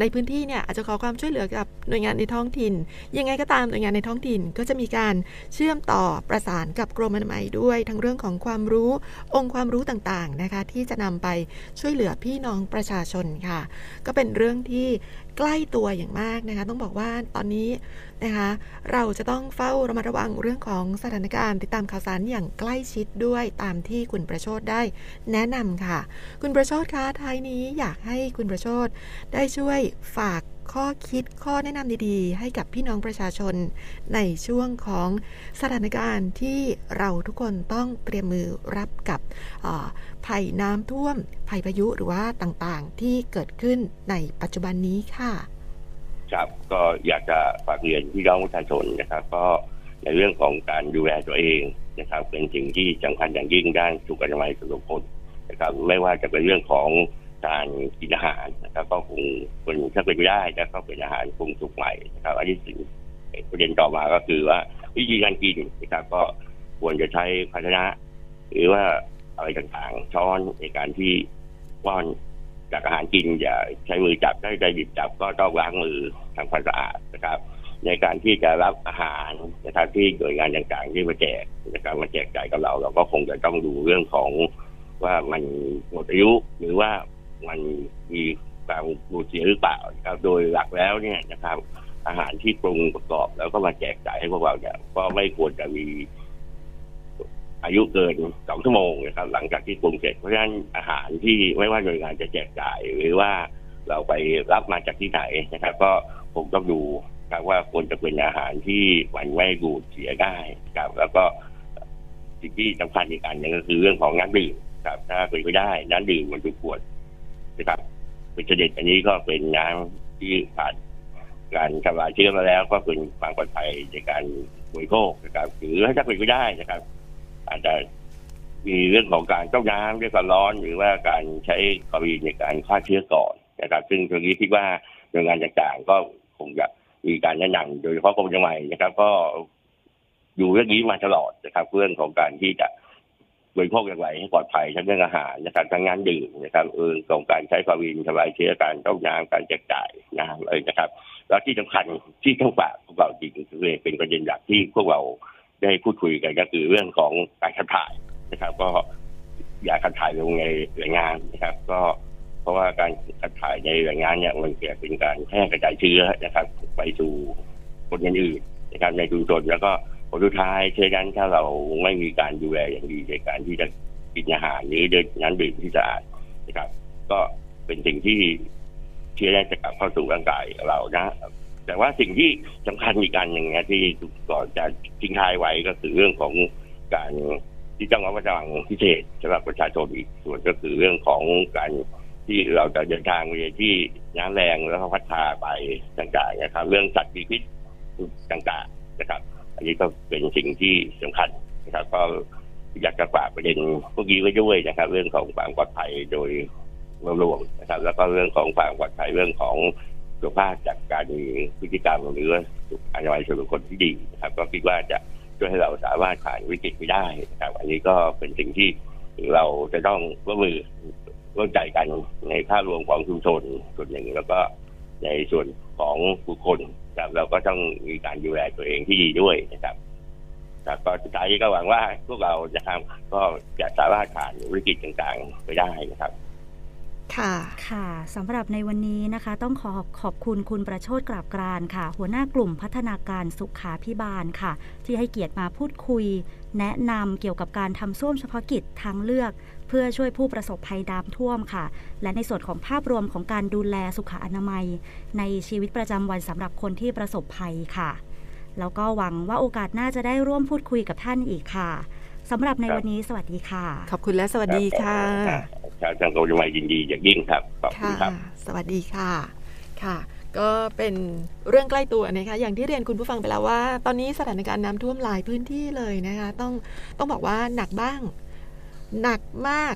ในพื้นที่เนี่ยอาจจะขอความช่วยเหลือกับหน่วยงานในท้องถิ่น ยังไงก็ตามหน่วยงานในท้องถิ่น ก็จะมีการเชื่อมต่อประสานกับกรมอนามัยด้วย ทั้งเรื่องของความรู้องค์ความรู้ต่างๆนะคะที่จะนำไปช่วยเหลือพี่น้องประชาชนค่ะ ก็เป็นเรื่องที่ ใกล้ตัวอย่างมากนะคะต้องบอกว่าตอนนี้นะคะเราจะต้องเฝ้าระมัดระวังเรื่องของสถานการณ์ติดตามข่าวสารอย่างใกล้ชิดด้วยตามที่คุณประโชดได้แนะนำค่ะ คุณประโชดคะท้ายนี้อยากให้คุณประโชดได้ช่วยฝาก ข้อคิดข้อแนะนำดีๆ ให้กับพี่น้องประชาชน ในช่วงของสถานการณ์ที่เราทุกคนต้องเตรียมมือรับกับภัยน้ำท่วม ภัยพายุหรือว่าต่างๆ ที่เกิดขึ้นในปัจจุบันนี้ค่ะ ครับก็อยากจะฝากเรียนพี่น้องประชาชนนะครับ ก็ในเรื่องของการดูแลตัวเองนะครับ เป็นสิ่งที่สำคัญอย่างยิ่งด้านสุขอนามัยส่วนบุคคลนะครับ ไม่ว่าจะเป็นเรื่องของ การกินอาหารนะครับ ก็คงเป็นถ้าเป็นไม่ได้จะก็เป็นอาหารปรุงสุกใหม่นะครับ อันที่สิ่งประเด็นต่อมาก็คือว่าวิธีการกินนะครับ ก็ควรจะใช้ภาชนะ หรือว่าอะไรต่างๆช้อนในการที่ป้อนจากอาหารกินอย่าใช้มือจับถ้าจะหยิบจับก็ต้องล้างมือทำความสะอาดนะครับ ในการที่จะรับอาหารนะครับที่หน่วยงานต่างๆที่มาแจกนะครับมาแจกจ่ายกับเรา เราก็คงจะต้องดูเรื่องของว่ามันหมดอายุหรือว่า มันมีการบูดเสียหรือเปล่านะครับโดยหลักแล้วเนี่ยนะครับ อาหารที่ปรุงประกอบแล้วก็มาแจกจ่ายให้พวกเราเนี่ยก็ไม่ควรจะมีอายุเกินสองชั่วโมงนะครับ หลังจากที่ปรุงเสร็จเพราะฉะนั้นอาหารที่ไม่ว่าหน่วยงานจะแจกจ่ายหรือว่าเราไปรับมาจากที่ไหนนะครับ ก็คงต้องดูครับว่าควรจะเป็นอาหารที่มันไม่บูดเสียได้ครับ แล้วก็สิ่งที่สำคัญอีกอันหนึงก็คือเรื่องของน้ำดื่มครับ ถ้าเป็นไปได้น้ำดื่มมันจะขวด นะครับเป็นเด็จอันนี้ก็เป็นน้ำที่ผ่านการทำลายเชื้อมาแล้วก็เป็นความปลอดภัยในการบริโภคนะครับหรือถ้าเป็นไปได้นะครับ อาจจะมีเรื่องของการต้มน้ำด้วยความร้อน หรือว่าการใช้คลอรีในการฆ่าเชื้อก่อนนะครับ ซึ่งตรงนี้คิดว่าหน่วยงานต่างๆ ก็คงจะมีการแนะนำโดยเฉพาะกรมจังหวัดนะครับ ก็อยู่เรื่องนี้มาตลอดนะครับ เรื่องของการที่จะ บริโภคอย่างไรให้ปลอดภัยทั้งเรื่องอาหารนะครับทั้งงานดื่มนะครับเรื่อของการใช้คลอรีนทำลายเชื้อการต้มน้ำการแจกจ่ายน้ำเลยนะครับ แล้วที่สำคัญที่ต้องฝากพวกเราจริงคือเป็นประเด็นหลักที่พวกเราได้พูดคุยกันก็คือเรื่องของการขับถ่ายนะครับ ก็อย่าขับถ่ายลงในแรงงานนะครับ ก็เพราะว่าการขับถ่ายในแรงงานเนี่ยมันเกิดเป็นการแพร่กระจายเชื้อนะครับ ไปสู่คนอื่นๆนะครับในชุมชนแล้วก็ ผลสุดท้ายเช่นนั้นถ้าเราไม่มีการดูแลอย่างดีในการที่จะกินอาหารหรือเดินน้ำดื่มที่สะอาดนะครับ ก็เป็นสิ่งที่เชื้อได้จะกลับเข้าสู่ร่างกายเรานะ แต่ว่าสิ่งที่สำคัญอีกการหนึ่งนะที่ก่อนจะทิ้งท้ายไว้ก็คือเรื่องของการที่ต้องระมัดระวังพิเศษสำหรับประชาชนอีกส่วนก็คือเรื่องของการที่เราจะเดินทางไปที่น้ำแรงแล้วก็พัดพาไปต่างๆนะครับ เรื่องสัตว์มีพิษต่างๆนะครับ อันนี้ก็เป็นสิ่งที่สำคัญนะครับ ก็อยากจะฝากประเด็นพวกนี้ไว้ด้วยนะครับ เรื่องของความปลอดภัยโดยรวมนะครับ แล้วก็เรื่องของความปลอดภัยเรื่องของสุขภาพจากการมีพฤติกรรมหรือว่าอนามัยส่วนบุคคลที่ดีนะครับ ก็คิดว่าจะช่วยให้เราสามารถผ่านวิกฤตไปได้นะครับ อันนี้ก็เป็นสิ่งที่เราจะต้องร่วมมือร่วมใจกันในภาพรวมของชุมชนส่วนหนึ่งแล้วก็ในส่วนของบุคคล นะครับ เราก็ต้องมีการดูแลตัวเองที่ดีด้วยนะครับครับก็สุดท้ายก็หวังว่าพวกเราจะทำก็จะสามารถผ่านวิกฤตต่างๆ ไปได้นะครับค่ะค่ะสำหรับในวันนี้นะคะ ต้องขอขอบคุณคุณประโชดกราบกรานค่ะ หัวหน้ากลุ่มพัฒนาการสุขาพิบาลค่ะ ที่ให้เกียรติมาพูดคุย แนะนำเกี่ยวกับการทำส้วมเฉพาะกิจทางเลือก เพื่อช่วยผู้ประสบภัยน้ำท่วมค่ะ และในส่วนของภาพรวมของการดูแลสุขอนามัย ในชีวิตประจำวันสำหรับคนที่ประสบภัยค่ะ แล้วก็หวังว่าโอกาสหน้าจะได้ร่วมพูดคุยกับท่านอีกค่ะสำหรับในวันนี้สวัสดีค่ะ ขอบคุณและสวัสดีค่ะทางทางกรมจังหวัดยินดีอย่างยิ่งครับขอบคุณค่ะครับสวัสดีค่ะค่ะ ก็เป็นเรื่องใกล้ตัวนะคะ อย่างที่เรียนคุณผู้ฟังไปแล้วว่า ตอนนี้สถานการณ์น้ำท่วมหลายพื้นที่เลยนะคะ ต้องต้องบอกว่าหนักบ้าง หนักมาก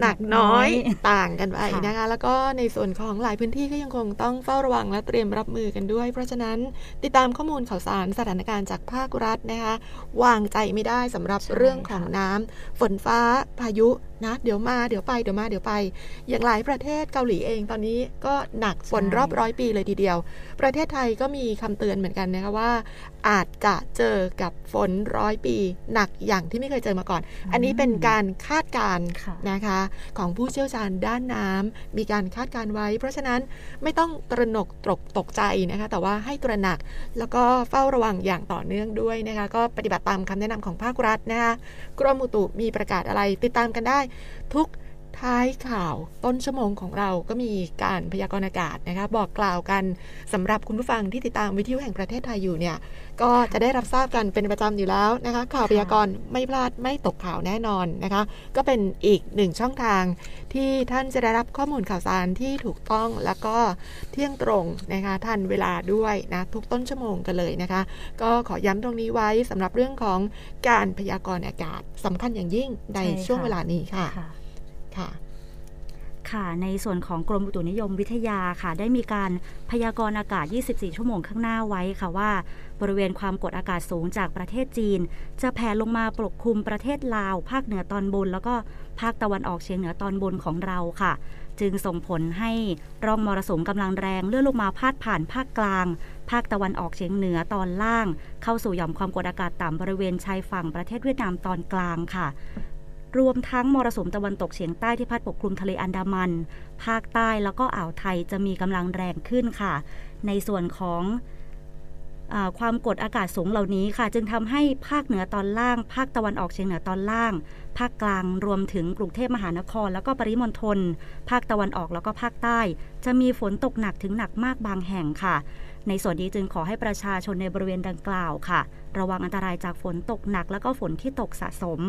หนักน้อยหนักน้อยต่างกันไปค่ะนะคะ แล้วก็ในส่วนของหลายพื้นที่ก็ยังคงต้องเฝ้าระวังและเตรียมรับมือกันด้วย เพราะฉะนั้นติดตามข้อมูลข่าวสารสถานการณ์จากภาครัฐนะคะ วางใจไม่ได้สำหรับใช่เรื่องของค่ะน้ำฝนฟ้าพายุ นะเดี๋ยวมาเดี๋ยวไปเดี๋ยวมาเดี๋ยวไป อย่างหลายประเทศเกาหลีเองตอนนี้ก็หนักฝนรอบร้อยปีเลยทีเดียว ประเทศไทยก็มีคำเตือนเหมือนกันนะคะว่า อาจจะเจอกับฝนร้อยปี หนักอย่างที่ไม่เคยเจอมาก่อน อันนี้เป็นการคาดการณ์ค่ะนะคะ ของผู้เชี่ยวชาญด้านน้ำมีการคาดการณ์ไว้ เพราะฉะนั้นไม่ต้องตระหนกตกตกใจนะคะ แต่ว่าให้ตระหนักแล้วก็เฝ้าระวังอย่างต่อเนื่องด้วยนะคะก็ปฏิบัติตามคำแนะนำของภาครัฐนะคะกรมอุตุมีประกาศอะไรติดตามกันได้ทุก ท้ายข่าวต้นชั่วโมงของเราก็มีการพยากรณ์อากาศนะคะบอกกล่าวกันสำหรับคุณผู้ฟังที่ติดตามวิทยุแห่งประเทศไทยอยู่เนี่ยก็จะได้รับทราบกันเป็นประจำอยู่แล้วนะคะข่าวพยากรณ์ไม่พลาดไม่ตกข่าวแน่นอนนะคะก็เป็นอีกหนึ่งช่องทางที่ท่านจะได้รับข้อมูลข่าวสารที่ถูกต้องแล้วก็เที่ยงตรงนะคะทันเวลาด้วยนะทุกต้นชั่วโมงกันเลยนะคะ ก็ขอย้ำตรงนี้ไว้สำหรับเรื่องของการพยากรณ์อากาศสำคัญอย่างยิ่งในใช่ค่ะช่วงเวลานี้ค่ะ ค่ะค่ะในส่วนของกรมอุตุนิยมวิทยาค่ะ ได้มีการพยากรณ์อากาศ 24 ชั่วโมงข้างหน้าไว้ค่ะว่า บริเวณความกดอากาศสูงจากประเทศจีน จะแผ่ลงมาปกคลุมประเทศลาว ภาคเหนือตอนบน แล้วก็ภาคตะวันออกเฉียงเหนือตอนบนของเราค่ะ จึงส่งผลให้ร่องมรสุมกำลังแรงเลื่อนลงมาพาดผ่านภาคกลาง ภาคตะวันออกเฉียงเหนือตอนล่าง เข้าสู่หย่อมความกดอากาศต่ำบริเวณชายฝั่งประเทศเวียดนามตอนกลางค่ะ รวมทั้งมรสุมตะวันตกเฉียงใต้ที่พัดปกคลุมทะเลอันดามัน ภาคใต้แล้วก็อ่าวไทยจะมีกำลังแรงขึ้นค่ะ ในส่วนของอความกดอากาศสูงเหล่านี้ค่ะ จึงทำให้ภาคเหนือตอนล่าง ภาคตะวันออกเฉียงเหนือตอนล่าง ภาคกลางรวมถึงกรุงเทพมหานคร แล้วก็ปริมณฑลภาคตะวันออกแล้วก็ภาคใต้ จะมีฝนตกหนักถึงหนักมากบางแห่งค่ะในส่วนนี้จึงขอให้ประชาชนในบริเวณดังกล่าวค่ะ ระวังอันตรายจากฝนตกหนัก แล้วก็ฝนที่ตกสะสม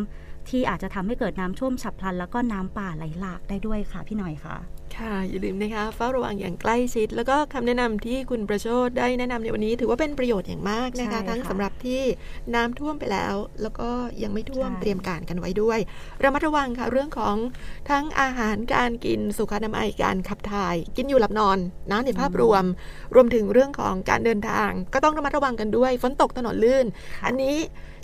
ที่อาจจะทำให้เกิดน้ำท่วมฉับพลัน แล้วก็น้ำป่าไหลหลากได้ด้วยค่ะ พี่หน่อยค่ะ ค่ะ อย่าลืมนะคะเฝ้าระวังอย่างใกล้ชิด แล้วก็คำแนะนำที่คุณประโชดได้แนะนำในวันนี้ ถือว่าเป็นประโยชน์อย่างมากนะคะใช่ค่ะทั้งสำหรับที่น้ำท่วมไปแล้ว แล้วก็ยังไม่ท่วมใช่เตรียมการกันไว้ด้วยระมัดระวังค่ะ เรื่องของทั้งอาหารการกินสุขอนามัยการขับถ่าย กินอยู่หลับนอนนะในภาพรวม รวมถึงเรื่องของการเดินทาง ก็ต้องระมัดระวังกันด้วย ฝนตกถนนลื่น อันนี้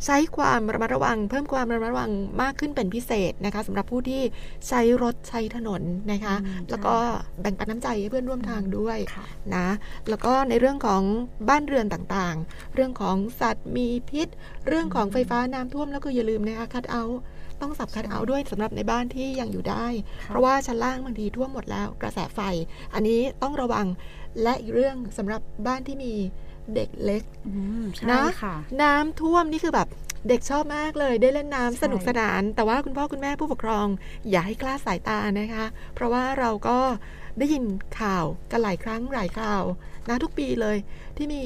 ใช้ความระมัดระวัง เพิ่มความระมัดระวังมากขึ้นเป็นพิเศษนะคะสำหรับผู้ที่ใช้รถใช้ถนนนะคะอืมแล้วก็แบ่งปันน้ำใจให้เพื่อนร่วมทางด้วยค่ะนะแล้วก็ในเรื่องของบ้านเรือนต่างๆ เรื่องของสัตว์มีพิษ เรื่องของไฟฟ้าน้ำท่วมแล้วก็อย่าลืมนะคะคัดเอาท์ต้องสับคัดเอาท์ด้วยสำหรับในบ้านที่ยังอยู่ได้ค่ะเพราะว่าชั้นล่างบางทีท่วมหมดแล้วกระแสไฟ อันนี้ต้องระวังและอีกเรื่องสำหรับบ้านที่มี เด็กเล็กอืมใช่นะค่ะน้ำท่วมนี่คือแบบเด็กชอบมากเลยได้เล่นน้ำใช่สนุกสนาน แต่ว่าคุณพ่อคุณแม่ผู้ปกครอง อย่าให้คลาดสายตานะคะ เพราะว่าเราก็ได้ยินข่าวกันหลายครั้งหลายข่าวนะทุกปีเลยที่มี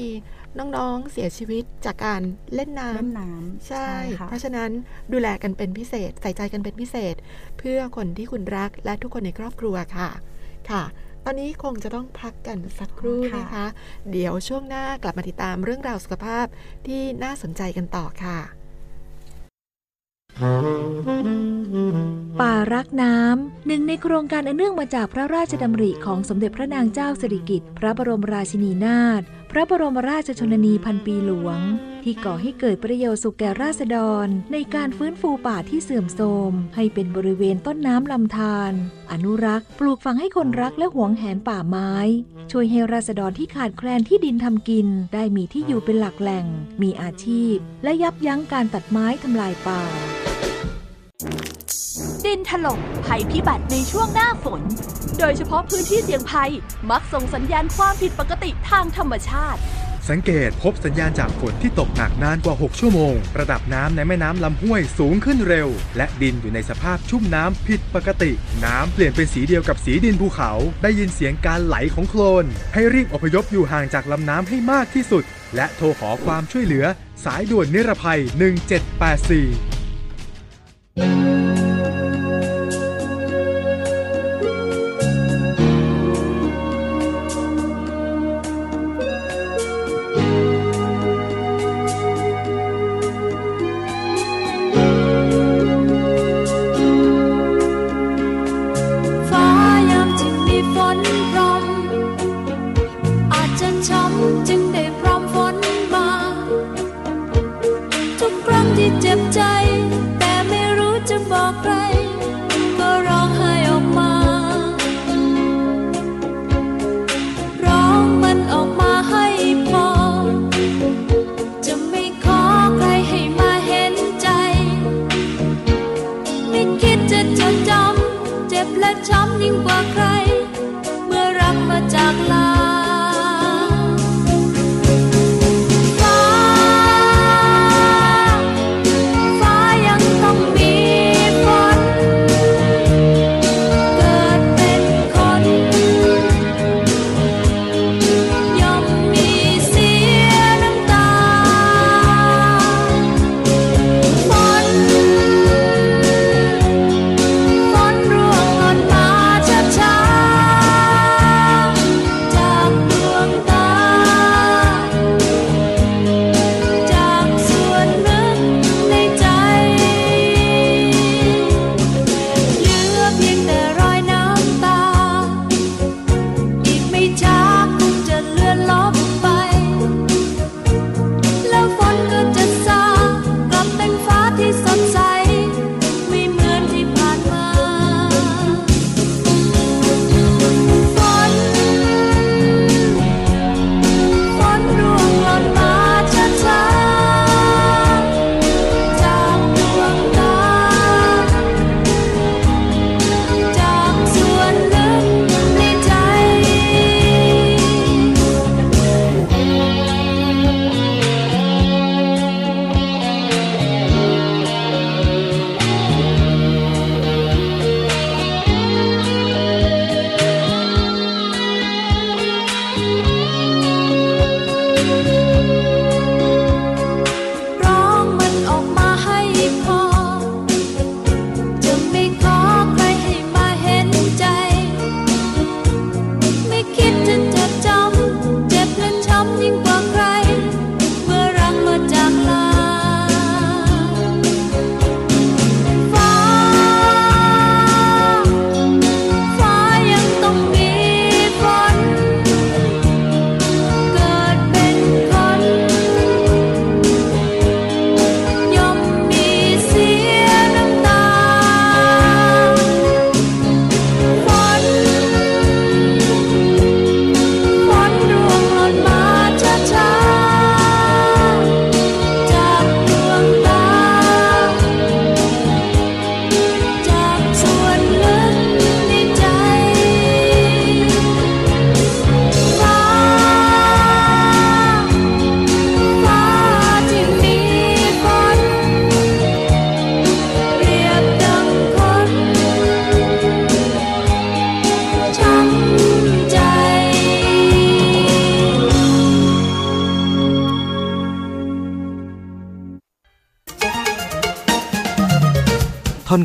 น้องๆเสียชีวิตจากการเล่นน้ำเล่นน้ำใช่ค่ะเพราะฉะนั้นดูแลกันเป็นพิเศษ ใส่ใจกันเป็นพิเศษ เพื่อคนที่คุณรักและทุกคนในครอบครัวค่ะ ค่ะ ตอนนี้คงจะต้องพักกันสักครู่นะคะ เดี๋ยวช่วงหน้ากลับมาติดตามเรื่องราวสุขภาพที่น่าสนใจกันต่อค่ะ ป่ารักน้ำหนึ่งในโครงการอันเนื่องมาจากพระราชดำริของสมเด็จพระนางเจ้าสิริกิติ์พระบรมราชินีนาถพระบรมราชชนนีพันปีหลวง ที่ก่อให้เกิดประโยชน์สุขแก่ราษฎร ในการฟื้นฟูป่าที่เสื่อมโทรม ให้เป็นบริเวณต้นน้ำลำธารอนุรักษ์ ปลูกฝังให้คนรักและหวงแหนป่าไม้ ช่วยให้ราษฎรที่ขาดแคลนที่ดินทำกิน ได้มีที่อยู่เป็นหลักแหล่ง มีอาชีพ และยับยั้งการตัดไม้ทำลายป่า ดินถล่มภัยพิบัติในช่วงหน้าฝน โดยเฉพาะพื้นที่เสี่ยงภัย มักส่งสัญญาณความผิดปกติทางธรรมชาติ สังเกตพบสัญญาณจากฝนที่ตกหนักนานกว่า 6 ชั่วโมง ระดับน้ำในแม่น้ำลำห้วยสูงขึ้นเร็ว และดินอยู่ในสภาพชุ่มน้ำผิดปกติ น้ำเปลี่ยนเป็นสีเดียวกับสีดินภูเขา ได้ยินเสียงการไหลของโคลน ให้รีบอพยพอยู่ห่างจากลำน้ำให้มากที่สุด และโทรขอความช่วยเหลือ สายด่วนนิรภัย 1784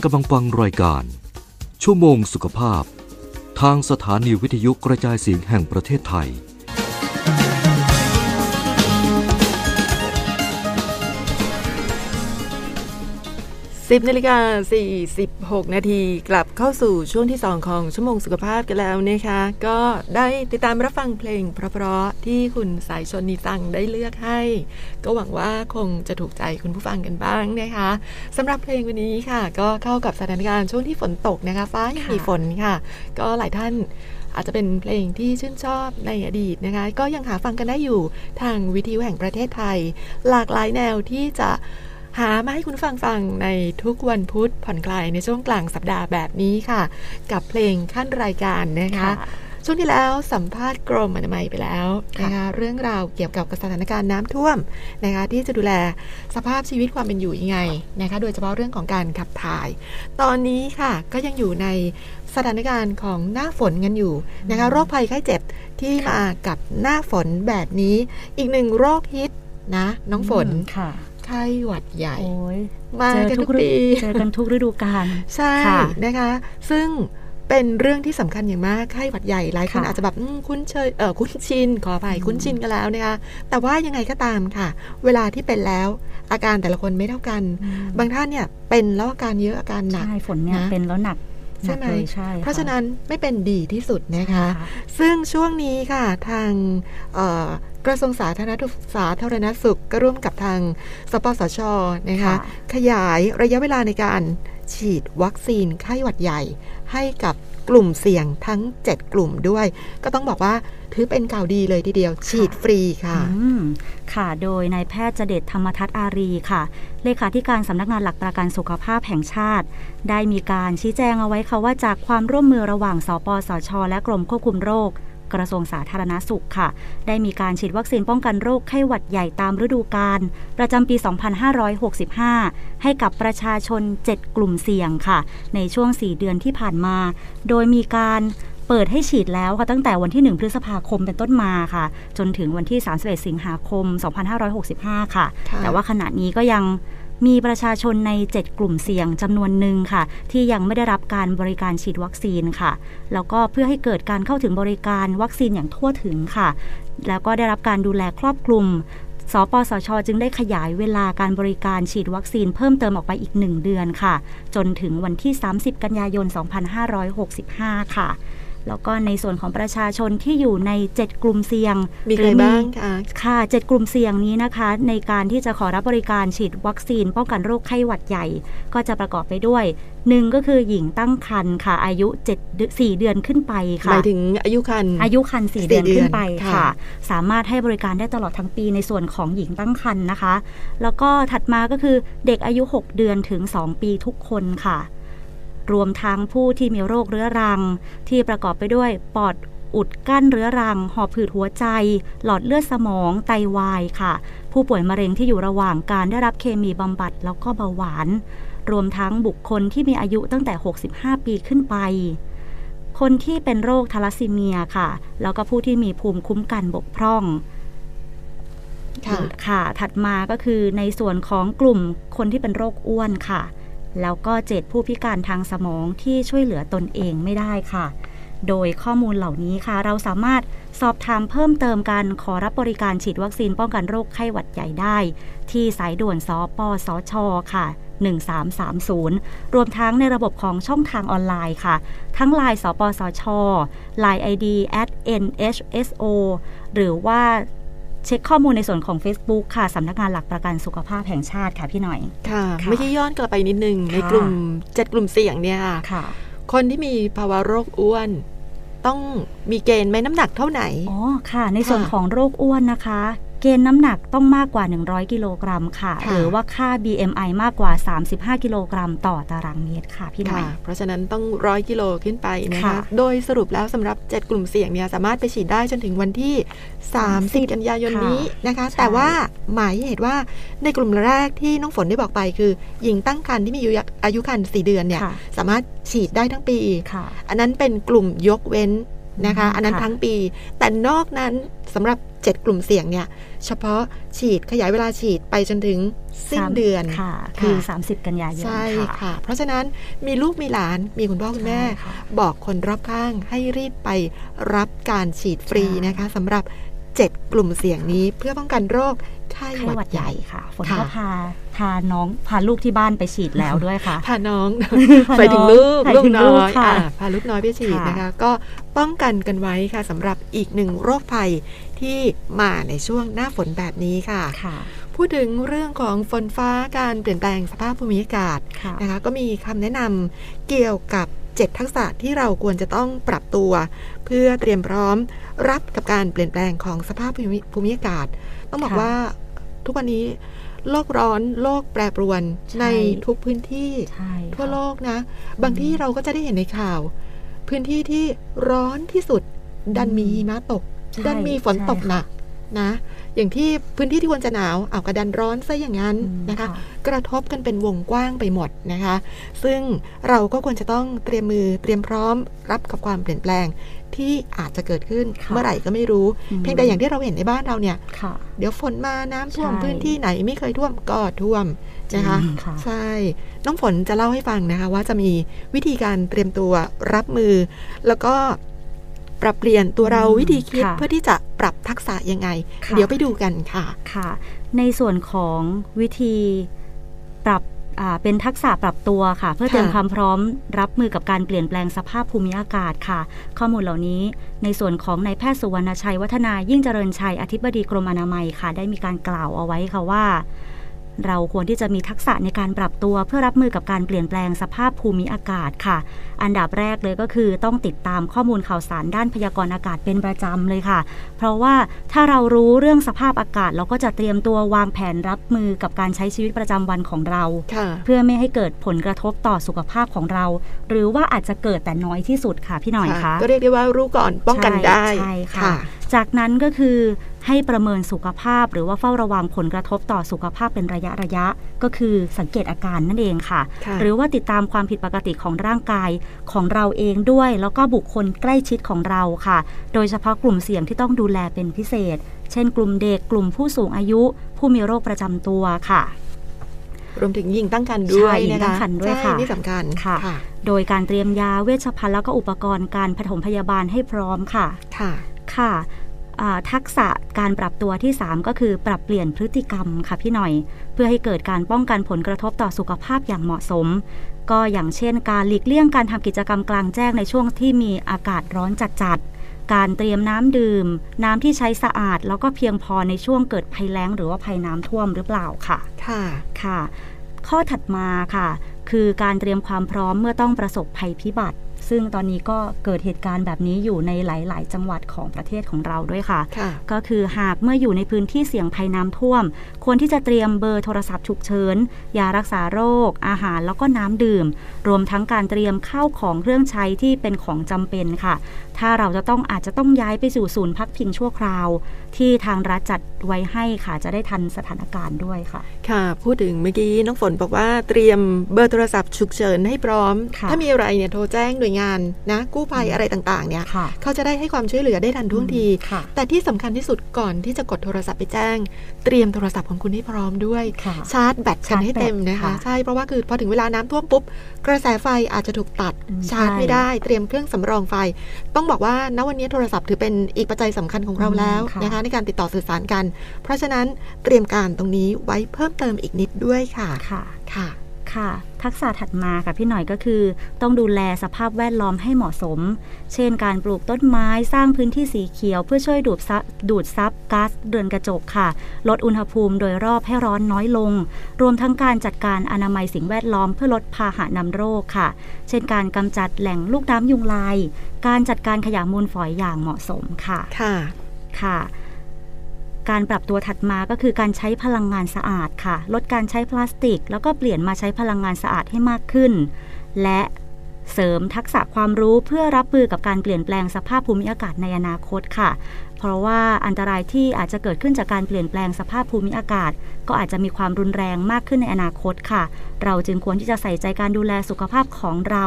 กำลังฟังรายการ ชั่วโมงสุขภาพ ทางสถานีวิทยุกระจายเสียงแห่งประเทศไทย 10นาฬิกา46 นาทีกลับเข้าสู่ช่วงที่ 2 ของชั่วโมงสุขภาพกันแล้วนะคะ ก็ได้ติดตามรับฟังเพลงเพราะๆที่คุณสายชนนีตังได้เลือกให้ ก็หวังว่าคงจะถูกใจคุณผู้ฟังกันบ้างนะคะสำหรับเพลงวันนี้ค่ะ ก็เข้ากับสถานการณ์ช่วงที่ฝนตกนะคะ ฟ้ายังมีฝนค่ะ ก็หลายท่านอาจจะเป็นเพลงที่ชื่นชอบในอดีตนะคะ ก็ยังหาฟังกันได้อยู่ทางวิทยุแห่งประเทศไทย หลากหลายแนวที่จะ หามาให้คุณฟังฟังในทุกวันพุธผ่อนคลายในช่วงกลางสัปดาห์แบบนี้ค่ะ กับเพลงขั้นรายการนะคะช่วงที่แล้วสัมภาษณ์กรมอนามัยไปแล้วนะคะเรื่องราวเกี่ยวกับสถานการณ์น้ำท่วมนะคะที่จะดูแลสภาพชีวิตความเป็นอยู่ยังไงนะคะโดยเฉพาะเรื่องของการขับถ่าย ตอนนี้ค่ะก็ยังอยู่ในสถานการณ์ของหน้าฝนกันอยู่นะคะโรคภัยไข้เจ็บที่มากับหน้าฝนแบบนี้ อีกหนึ่งโรคฮิตนะน้องฝนค่ะ ไข้หวัดใหญ่โอ้ยมาเจอกันทุทุกกฤปีเจอกันทุกฤดูกาลใช่ค่ะนะคะ ซึ่งเป็นเรื่องที่สำคัญอย่างมากไข้หวัดใหญ่หลายคนค่ะอาจจะแบบอืมคุ้นเชยเออคุ้นชินขออภัยคุ้นชินกันแล้วนะคะแต่ว่ายังไงก็ตามค่ะ เวลาที่เป็นแล้ว อาการแต่ละคนไม่เท่ากัน บางท่านเนี่ยเป็นแล้วอาการเยอะอาการหนักใช่ฝนเนี่ยนะเป็นแล้วหนัก ใช่ไหมนักเลยใช่เพราะค่ฉะนั้นไม่เป็นดีที่สุดนะคะค่ะซึ่งช่วงนี้ค่ะทางเอ่อกระทรวงสาธารณสุขสาธารณสุขก็ร่วมกับทางสปสชนะคะค่ะขยายระยะเวลาในการฉีดวัคซีนไข้หวัดใหญ่ให้กับ กลุ่มเสี่ยงทั้ง 7 กลุ่มด้วย ก็ต้องบอกว่าถือเป็นข่าวดีเลยทีเดียว ฉีดฟรีค่ะอืมค่ะโดยนายแพทย์เจเดชธรรมทัศน์อารีค่ะ เลขาธิการสำนักงานหลักประกันสุขภาพแห่งชาติ ได้มีการชี้แจงเอาไว้ค่ะว่าจากความร่วมมือระหว่างสปสช และกรมควบคุมโรค กระทรวงสาธารณสุขค่ะ ได้มีการฉีดวัคซีนป้องกันโรคไข้หวัดใหญ่ตามฤดูกาลประจำปี 2565 ให้กับประชาชน 7 กลุ่มเสี่ยงค่ะ ในช่วง 4 เดือนที่ผ่านมา โดยมีการเปิดให้ฉีดแล้วค่ะตั้งแต่วันที่ 1 พฤษภาคมเป็นต้นมาค่ะ จนถึงวันที่ 31 สิงหาคม 2565 ค่ะค่ะแต่ว่าขณะนี้ก็ยัง มีประชาชนใน 7 กลุ่มเสี่ยงจำนวนหนึ่งค่ะ ที่ยังไม่ได้รับการบริการฉีดวัคซีนค่ะ แล้วก็เพื่อให้เกิดการเข้าถึงบริการวัคซีนอย่างทั่วถึงค่ะ แล้วก็ได้รับการดูแลครอบคลุมสปสช จึงได้ขยายเวลาการบริการฉีดวัคซีนเพิ่มเติมออกไปอีก 1 เดือนค่ะ จนถึงวันที่ 30 กันยายน 2565 ค่ะ แล้วก็ในส่วนของประชาชนที่อยู่ใน 7 กลุ่มเสี่ยงมีใครหอบ้างคะค่ะเจ็ดกลุ่มเสี่ยงนี้นะคะ ในการที่จะขอรับบริการฉีดวัคซีน ป้องกันโรคไข้หวัดใหญ่ ก็จะประกอบไปด้วยหนึ่งก็คือหญิงตั้งครรภ์ค่ะ อายุ7เดือน4เดือนขึ้นไปหค่ะมายถึงอายุคันอายุคันสี่4เดือนเดือนขึ้นไปค่ะค่ะ สามารถให้บริการได้ตลอดทั้งปีในส่วนของหญิงตั้งครรภ์นะคะ แล้วก็ถัดมาก็คือเด็กอายุ 6 เดือนถึง 2 ปีทุกคนค่ะ รวมทั้งผู้ที่มีโรคเรื้อรัง ที่ประกอบไปด้วยปอดอุดกั้นเรื้อรัง หอบผืดหัวใจ หลอดเลือดสมอง ไตวายค่ะ ผู้ป่วยมะเร็งที่อยู่ระหว่างการได้รับเคมีบำบัดแล้วก็เบาหวาน รวมทั้งบุคคลที่มีอายุตั้งแต่ 65 ปีขึ้นไป คนที่เป็นโรคทาลัสซีเมียค่ะ แล้วก็ผู้ที่มีภูมิคุ้มกันบกพร่องค่ะค่ะถัดมาก็คือในส่วนของกลุ่มคนที่เป็นโรคอ้วนค่ะ แล้วก็เจ็ดผู้พิการทางสมองที่ช่วยเหลือตนเองไม่ได้ค่ะ โดยข้อมูลเหล่านี้ค่ะ เราสามารถสอบถามเพิ่มเติมการขอรับบริการฉีดวัคซีนป้องกันโรคไข้หวัดใหญ่ได้ ที่สายด่วนสปสชค่ะ 1330 รวมทั้งในระบบของช่องทางออนไลน์ค่ะ ทั้ง Line สปสช Line ID at nhso หรือว่า เช็คข้อมูลในส่วนของ Facebook ค่ะสำนักงานหลักประกันสุขภาพแห่งชาติค่ะพี่หน่อย ค่ะค่ะไม่ใช่ย้อนกลับไปนิดนึง ในค่ะกลุ่มเจ็ดกลุ่มเสี่ยงเนี่ยค่ะค่ะ คนที่มีภาวะโรคอ้วนต้องมีเกณฑ์ไหมน้ำหนักเท่าไหน อ๋อ ค่ะ ในส่วนค่ะของโรคอ้วนนะคะ เกณฑ์น้ำหนักต้องมากกว่า 100 กิโลกรัมค่ะค่ะ หรือว่าค่า BMI มากกว่า 35 กิโลกรัมต่อตารางเมตรค่ะ พี่หน่อยค่ะเพราะฉะนั้นต้องร้อยกิโลขึ้นไปนะคะค่ะโดยสรุปแล้วสำหรับ 7 กลุ่มเสี่ยงเนี่ยสามารถไปฉีดได้จนถึงวันที่ 30 กันยายนนี้นะคะใช่แต่ว่าหมายเหตุว่าในกลุ่มแรกที่น้องฝนได้บอกไปคือ หญิงตั้งครรภ์ที่มีอายุอายุครรภ์4เดือนเนี่ยค่ะสามารถฉีดได้ทั้งปีค่ะอันนั้นเป็นกลุ่มยกเว้นนะคะอืมอันนั้นค่ะทั้งปี แต่นอกนั้นสำหรับ 7 กลุ่มเสี่ยงเนี่ย เฉพาะฉีดขยายเวลาฉีดไปจนถึงสิ้นสามเดือนค่ะ คือ 30 กันยายนใช่ค่ะค่ะ เพราะฉะนั้นมีลูกมีหลานมีคุณพ่อคุณแม่ใช่ค่ะบอกคนรอบข้างให้รีบไปรับการฉีดฟรีใช่นะคะสำหรับ 7 กลุ่มเสี่ยงนี้เพื่อป้องกันโรคไข้ไข้หหวัวัดดใหใหญ่ญ่ค่ะฝนค่ะก็พาพาน้องพาลูกที่บ้านไปฉีดแล้วด้วยค่ะ พาน้องพาไปถึงลูกน้องลูกไปถึงน้ลูอกยค่ะอ่าพาลูกน้อยไปฉีดค่ะนะคะ ก็ป้องกันกันไว้ค่ะสำหรับอีกหนึ่งโรคภัย ที่มาในช่วงหน้าฝนแบบนี้ค่ะค่ะพูดถึงเรื่องของฝนฟ้าการเปลี่ยนแปลงสภาพภูมิอากาศค่ะนะคะก็มีคำแนะนำเกี่ยวกับ7ทักษะที่เราควรจะต้องปรับตัว เพื่อเตรียมพร้อมรับกับการเปลี่ยนแปลงของสภาพภูมิภูมิอากาศ ต้องบอกค่ะว่าทุกวันนี้โลกร้อนโลกแปรปรวนใช่ในทุกพื้นที่ใช่ค่ะทั่วโลกนะ บางที่เราก็จะได้เห็นในข่าว พื้นที่ที่ร้อนที่สุดดันมีหิมะตกใช่ ดันมีฝนตกใช่ค่ะหนักนะ อย่างที่พื้นที่ที่ควรจะหนาวเอาวกระดันร้อนซะอย่างนั้นอืมนะคะค่ะกระทบกันเป็นวงกว้างไปหมดนะคะ ซึ่งเราก็ควรจะต้องเตรียมมือเตรียมพร้อมรับกับความเปลี่ยนแปลงที่อาจจะเกิดขึ้นค่ะเมื่อไหร่ก็ไม่รู้อืมเพียงแต่อย่างที่เราเห็นในบ้านเราเนี่ยค่ะเดี๋ยวฝนมาน้ำท่วมใช่พื้นที่ไหนไม่เคยท่วมก็ท่วมนะคะจริงค่ะใช่น้องฝนจะเล่าให้ฟังนะคะว่าจะมีวิธีการเตรียมตัวรับมือ แล้วก็ ปรับเปลี่ยนตัวเราอืมวิธีคิดค่ะเพื่อที่จะปรับทักษะยังไงค่ะเดี๋ยวไปดูกันค่ะค่ะ ในส่วนของวิธีปรับอ่าเป็นทักษะปรับตัวค่ะ เพื่อค่ะเตรียมความพร้อมรับมือกับการเปลี่ยนแปลงสภาพภูมิอากาศค่ะ ข้อมูลเหล่านี้ในส่วนของนายแพทย์สุวรรณชัย วัฒนายิ่งเจริญชัยอธิบดีกรมอนามัยค่ะ ได้มีการกล่าวเอาไว้ค่ะว่า เราควรที่จะมีทักษะในการปรับตัวเพื่อรับมือกับการเปลี่ยนแปลงสภาพภูมิอากาศค่ะ อันดับแรกเลยก็คือต้องติดตามข้อมูลข่าวสารด้านพยากรณ์อากาศเป็นประจำเลยค่ะ เพราะว่าถ้าเรารู้เรื่องสภาพอากาศ เราก็จะเตรียมตัววางแผนรับมือกับการใช้ชีวิตประจำวันของเราค่ะเพื่อไม่ให้เกิดผลกระทบต่อสุขภาพของเรา หรือว่าอาจจะเกิดแต่น้อยที่สุดค่ะพี่หน่อยคะก็เรียกได้ว่ารู้ก่อนป้องกันได้ใช่ค่ะ จากนั้นก็คือ ให้ประเมินสุขภาพ หรือว่าเฝ้าระวังผลกระทบต่อสุขภาพเป็นระยะระยะ ก็คือสังเกตอาการนั่นเองค่ะค่ะ หรือว่าติดตามความผิดปกติของร่างกายของเราเองด้วย แล้วก็บุคคลใกล้ชิดของเราค่ะ โดยเฉพาะกลุ่มเสี่ยงที่ต้องดูแลเป็นพิเศษ เช่น กลุ่มเด็กกลุ่มผู้สูงอายุ ผู้มีโรคประจำตัวค่ะรวมถึงยิงตั้งครรภ์ด้วยใช่หญิงนะตั้คะงครรภ์ด้วยใช่ค่ะนี่สำคัญค่ะค่ะ โดยการเตรียมยาเวชภัณฑ์แล้วก็อุปกรณ์การปฐมพยาบาลให้พร้อมค่ะ ค่ะ ค่ะอ่า ทักษะการปรับตัวที่ 3 ก็คือปรับเปลี่ยนพฤติกรรมค่ะพี่หน่อย เพื่อให้เกิดการป้องกันผลกระทบต่อสุขภาพอย่างเหมาะสม ก็อย่างเช่น การหลีกเลี่ยงการทำกิจกรรมกลางแจ้งในช่วงที่มีอากาศร้อนจัดๆการเตรียมน้ำดื่ม น้ำที่ใช้สะอาด แล้วก็เพียงพอในช่วงเกิดภัยแล้ง หรือว่าภัยน้ำท่วมหรือเปล่าค่ะ ค่ะค่ะ ข้อถัดมาค่ะ คือการเตรียมความพร้อมเมื่อต้องประสบภัยพิบัติ ซึ่งตอนนี้ก็เกิดเหตุการณ์แบบนี้อยู่ในหลาย ๆ จังหวัดของประเทศของเราด้วยค่ะค่ะก็คือหากเมื่ออยู่ในพื้นที่เสี่ยงภัยน้ำท่วม ควรที่จะเตรียมเบอร์โทรศัพท์ฉุกเฉินยารักษาโรค อาหารแล้วก็น้ำดื่ม รวมทั้งการเตรียมข้าวของเครื่องใช้ที่เป็นของจำเป็นค่ะ ถ้าเราจะต้องอาจจะต้องย้ายไปสู่ศูนย์พักพิงชั่วคราว ที่ทางรัฐจัดไว้ให้ค่ะจะได้ทันสถานการณ์ด้วยค่ะ ค่ะ พูดถึงเมื่อกี้น้องฝนบอกว่าเตรียมเบอร์โทรศัพท์ฉุกเฉินให้พร้อมค่ะถ้ามีอะไรเนี่ยโทรแจ้งหน่วยงานนะกู้ภัยอะไรต่างๆเนี่ยค่ะเขาจะได้ให้ความช่วยเหลือได้ทันท่วงทีค่ะแต่ที่สำคัญที่สุดก่อนที่จะกดโทรศัพท์ไปแจ้ง เตรียมโทรศัพท์ของคุณให้พร้อมด้วยค่ะชาร์จแบตกันให้เต็มชาร์จแบตนะคะค่ะใช่เพราะว่าคือพอถึงเวลาน้ำท่วมปุ๊บ กระแสไฟอาจจะถูกตัดอืมชาร์จใช่ไม่ได้ เตรียมเครื่องสำรองไฟ ต้องบอกว่าณวันนี้โทรศัพท์ถือเป็นอีกปัจจัยสำคัญของเราแล้วอืมค่ะนะคะในการติดต่อสื่อสารกัน เพราะฉะนั้นเตรียมการตรงนี้ไว้เพิ่มเติมอีกนิดด้วยค่ะค่ะ ค่ะค่ะ ทักษะถัดมาค่ะพี่หน่อยก็คือ ต้องดูแลสภาพแวดล้อมให้เหมาะสม เช่น การปลูกต้นไม้สร้างพื้นที่สีเขียว เพื่อช่วยดูดซับดูดซับก๊าซเรือนกระจกค่ะ ลดอุณหภูมิโดยรอบให้ร้อนน้อยลง รวมทั้งการจัดการอนามัยสิ่งแวดล้อมเพื่อลดพาหะนำโรคค่ะ เช่น การกำจัดแหล่งลูกน้ำยุงลาย การจัดการขยะมูลฝอยอย่างเหมาะสมค่ะค่ะค่ะ การปรับตัวถัดมาก็คือการใช้พลังงานสะอาดค่ะ ลดการใช้พลาสติก แล้วก็เปลี่ยนมาใช้พลังงานสะอาดให้มากขึ้น และเสริมทักษะความรู้เพื่อรับมือกับการเปลี่ยนแปลงสภาพภูมิอากาศในอนาคตค่ะ เพราะว่าอันตรายที่อาจจะเกิดขึ้นจากการเปลี่ยนแปลงสภาพภูมิอากาศ ก็อาจจะมีความรุนแรงมากขึ้นในอนาคตค่ะ เราจึงควรที่จะใส่ใจการดูแลสุขภาพของเรา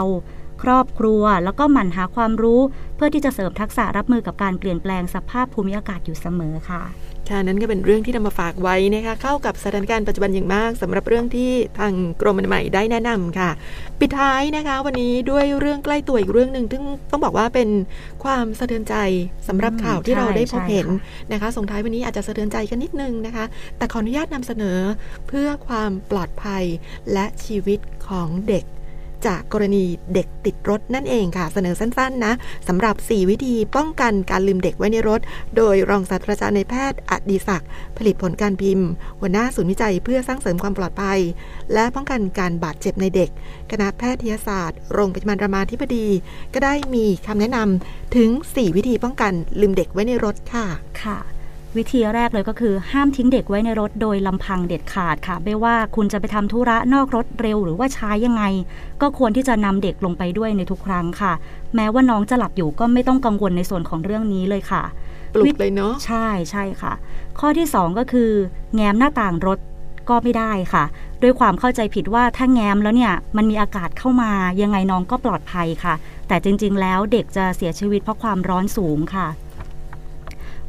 ครอบครัว แล้วก็หมั่นหาความรู้ เพื่อที่จะเสริมทักษะรับมือกับการเปลี่ยนแปลงสภาพภูมิอากาศอยู่เสมอค่ะ ค่ะนั่นก็เป็นเรื่องที่นำมาฝากไว้นะคะเข้ากับสถานการณ์ปัจจุบันอย่างมากสำหรับเรื่องที่ทางกรมอนามัยได้แนะนำค่ะ ปิดท้ายนะคะ วันนี้ด้วยเรื่องใกล้ตัวอีกเรื่องหนึ่งซึ่งต้องบอกว่าเป็นความสะเทือนใจสำหรับข่าวที่เราได้พบเห็นนะคะส่งท้ายวันนี้อาจจะสะเทือนใจกันนิดนึงนะคะ แต่ขออนุญาตนำเสนอเพื่อความปลอดภัยและชีวิตของเด็ก จากกรณีเด็กติดรถนั่นเองค่ะ เสนอสั้นๆนะสำหรับ 4 วิธีป้องกันการลืมเด็กไว้ในรถ โดยรองศาสตราจารย์ในแพทย์อดีศักดิ์ผลิตผลการพิมพ์ หัวหน้าศูนย์วิจัยเพื่อสร้างเสริมความปลอดภัย และป้องกันการบาดเจ็บในเด็ก คณะแพทยศาสตร์ โรงพยาบาลรามาธิบดี ก็ได้มีคำแนะนำถึง 4 วิธีป้องกันลืมเด็กไว้ในรถค่ะค่ะ วิธีแรกเลยก็คือห้ามทิ้งเด็กไว้ในรถโดยลำพังเด็ดขาดค่ะ ไม่ว่าคุณจะไปทำธุระนอกรถเร็วหรือว่าช้ายังไง ก็ควรที่จะนำเด็กลงไปด้วยในทุกครั้งค่ะ แม้ว่าน้องจะหลับอยู่ก็ไม่ต้องกังวลในส่วนของเรื่องนี้เลยค่ะปลุกเลยเนาะใช่ใช่ค่ะ ข้อที่ 2 ก็คือ แง้มหน้าต่างรถก็ไม่ได้ค่ะ ด้วยความเข้าใจผิดว่าถ้าแง้มแล้วเนี่ยมันมีอากาศเข้ามายังไงน้องก็ปลอดภัยค่ะ แต่จริงๆ แล้วเด็กจะเสียชีวิตเพราะความร้อนสูงค่ะ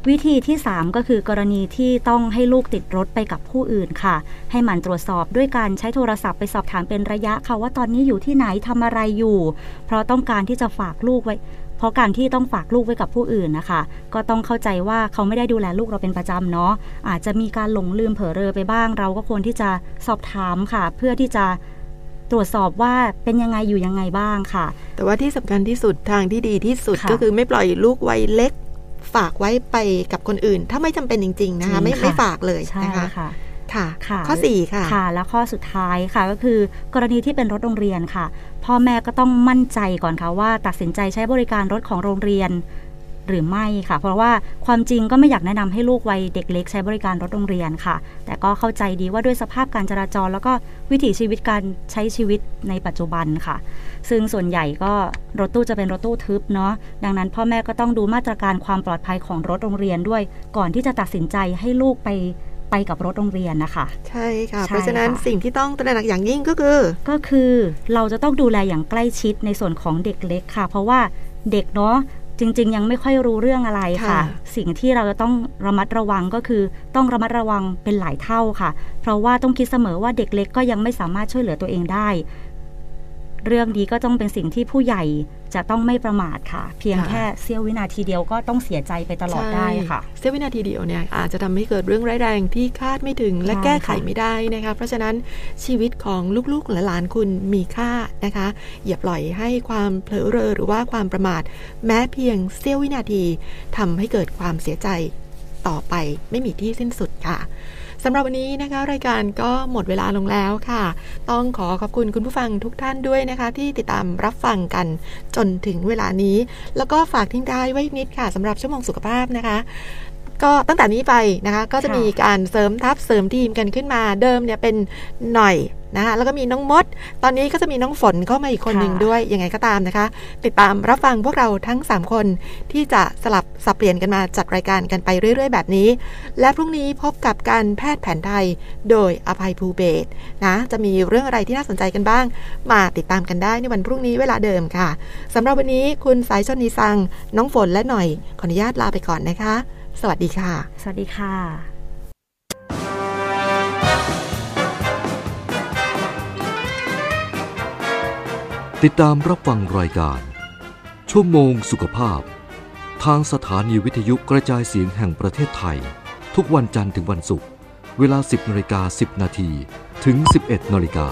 วิธีที่ 3 ก็คือกรณีที่ต้องให้ลูกติดรถไปกับผู้อื่นค่ะ ให้หมั่นตรวจสอบด้วยการใช้โทรศัพท์ไปสอบถามเป็นระยะค่ะว่าตอนนี้อยู่ที่ไหนทำอะไรอยู่ เพราะต้องการที่จะฝากลูกไว้ เพราะการที่ต้องฝากลูกไว้กับผู้อื่นนะคะ ก็ต้องเข้าใจว่าเขาไม่ได้ดูแลลูกเราเป็นประจำเนาะอาจจะมีการหลงลืมเผลอเรอไปบ้าง เราก็ควรที่จะสอบถามค่ะ เพื่อที่จะตรวจสอบว่าเป็นยังไงอยู่ยังไงบ้างค่ะ แต่ว่าที่สำคัญที่สุดทางที่ดีที่สุดค่ะก็คือไม่ปล่อยลูกวัยเล็ก ฝากไว้ไปกับคนอื่น ถ้าไม่จำเป็นจริง ๆ นะคะจริงไม่ค่ะไม่ฝากเลยใช่นะคะค่ะค่ะค่ะข้อสี่ค่ะค่ะ แล้วข้อสุดท้ายค่ะก็คือกรณีที่เป็นรถโรงเรียนค่ะ พ่อแม่ก็ต้องมั่นใจก่อนค่ะว่าตัดสินใจใช้บริการรถของโรงเรียน หรือไม่ค่ะ เพราะว่าความจริงก็ไม่อยากแนะนำให้ลูกวัยเด็กเล็กใช้บริการรถโรงเรียนค่ะ แต่ก็เข้าใจดีว่าด้วยสภาพการจราจร แล้วก็วิถีชีวิตการใช้ชีวิตในปัจจุบันค่ะ ซึ่งส่วนใหญ่ก็รถตู้จะเป็นรถตู้ทึบเนาะดังนั้นพ่อแม่ก็ต้องดูมาตรการความปลอดภัยของรถโรงเรียนด้วย ก่อนที่จะตัดสินใจให้ลูกไปไปกับรถโรงเรียนนะคะ ใช่ค่ะใช่เพราะฉะนั้นค่ะสิ่งที่ต้องตระหนักอย่างยิ่งก็คือ ก็คือเราจะต้องดูแลอย่างใกล้ชิดในส่วนของเด็กเล็กค่ะ เพราะว่าเด็กเนาะ จริง ๆ ยังไม่ค่อยรู้เรื่องอะไรค่ะค่ะ สิ่งที่เราจะต้องระมัดระวังก็คือ ต้องระมัดระวังเป็นหลายเท่าค่ะ เพราะว่าต้องคิดเสมอว่าเด็กเล็กก็ยังไม่สามารถช่วยเหลือตัวเองได้ เรื่องนี้ก็ต้องเป็นสิ่งที่ผู้ใหญ่จะต้องไม่ประมาทค่ะ เพียงค่ะแค่เสี้ยววินาทีเดียวก็ต้องเสียใจไปตลอดได้ค่ะใช่เสี้ยววินาทีเดียวเนี่ยอาจจะทำให้เกิดเรื่องร้ายแรงที่คาดไม่ถึงและใช่แก้ไขค่ะไม่ได้นะคะเพราะฉะนั้นชีวิตของลูกๆและหลานคุณมีค่านะคะ อย่าปล่อยให้ความเผลอเรอหรือว่าความประมาท แม้เพียงเสี้ยววินาทีทำให้เกิดความเสียใจต่อไปไม่มีที่สิ้นสุดค่ะ สำหรับวันนี้นะคะ รายการก็หมดเวลาลงแล้วค่ะ ต้องขอขอบคุณคุณผู้ฟังทุกท่านด้วยนะคะ ที่ติดตามรับฟังกันจนถึงเวลานี้ แล้วก็ฝากทิ้งท้ายไว้นิดค่ะสำหรับชั่วโมงสุขภาพนะคะ ก็ตั้งแต่นี้ไปนะคะก็จะค่ะมีการเสริมทัพเสริมทีมกันขึ้นมาเดิมเนี่ยเป็นหน่อยนะคะแล้วก็มีน้องมด ตอนนี้ก็จะมีน้องฝนเข้ามาอีกคนหนึ่งด้วย ยังไงก็ตามนะคะ ติดตามรับฟังพวกเราทั้ง 3 คนที่จะสลับสับเปลี่ยนกันมาจัดรายการกันไปเรื่อย ๆ แบบนี้ และพรุ่งนี้พบกับการแพทย์แผนไทยโดยอภัยภูเบศรนะจะมีเรื่องอะไรที่น่าสนใจกันบ้าง มาติดตามกันได้ในวันพรุ่งนี้เวลาเดิมค่ะสำหรับวันนี้คุณสายชนนีซัง น้องฝนและหน่อยขออนุญาตลาไปก่อนนะคะ สวัสดีค่ะ สวัสดีค่ะติดตามรับฟังรายการ ชั่วโมงสุขภาพ ทางสถานีวิทยุกระจายเสียงแห่งประเทศไทย ทุกวันจันทร์ถึงวันศุกร์เวลา 10นาฬิกา10 นาทีถึง 11นาฬิกา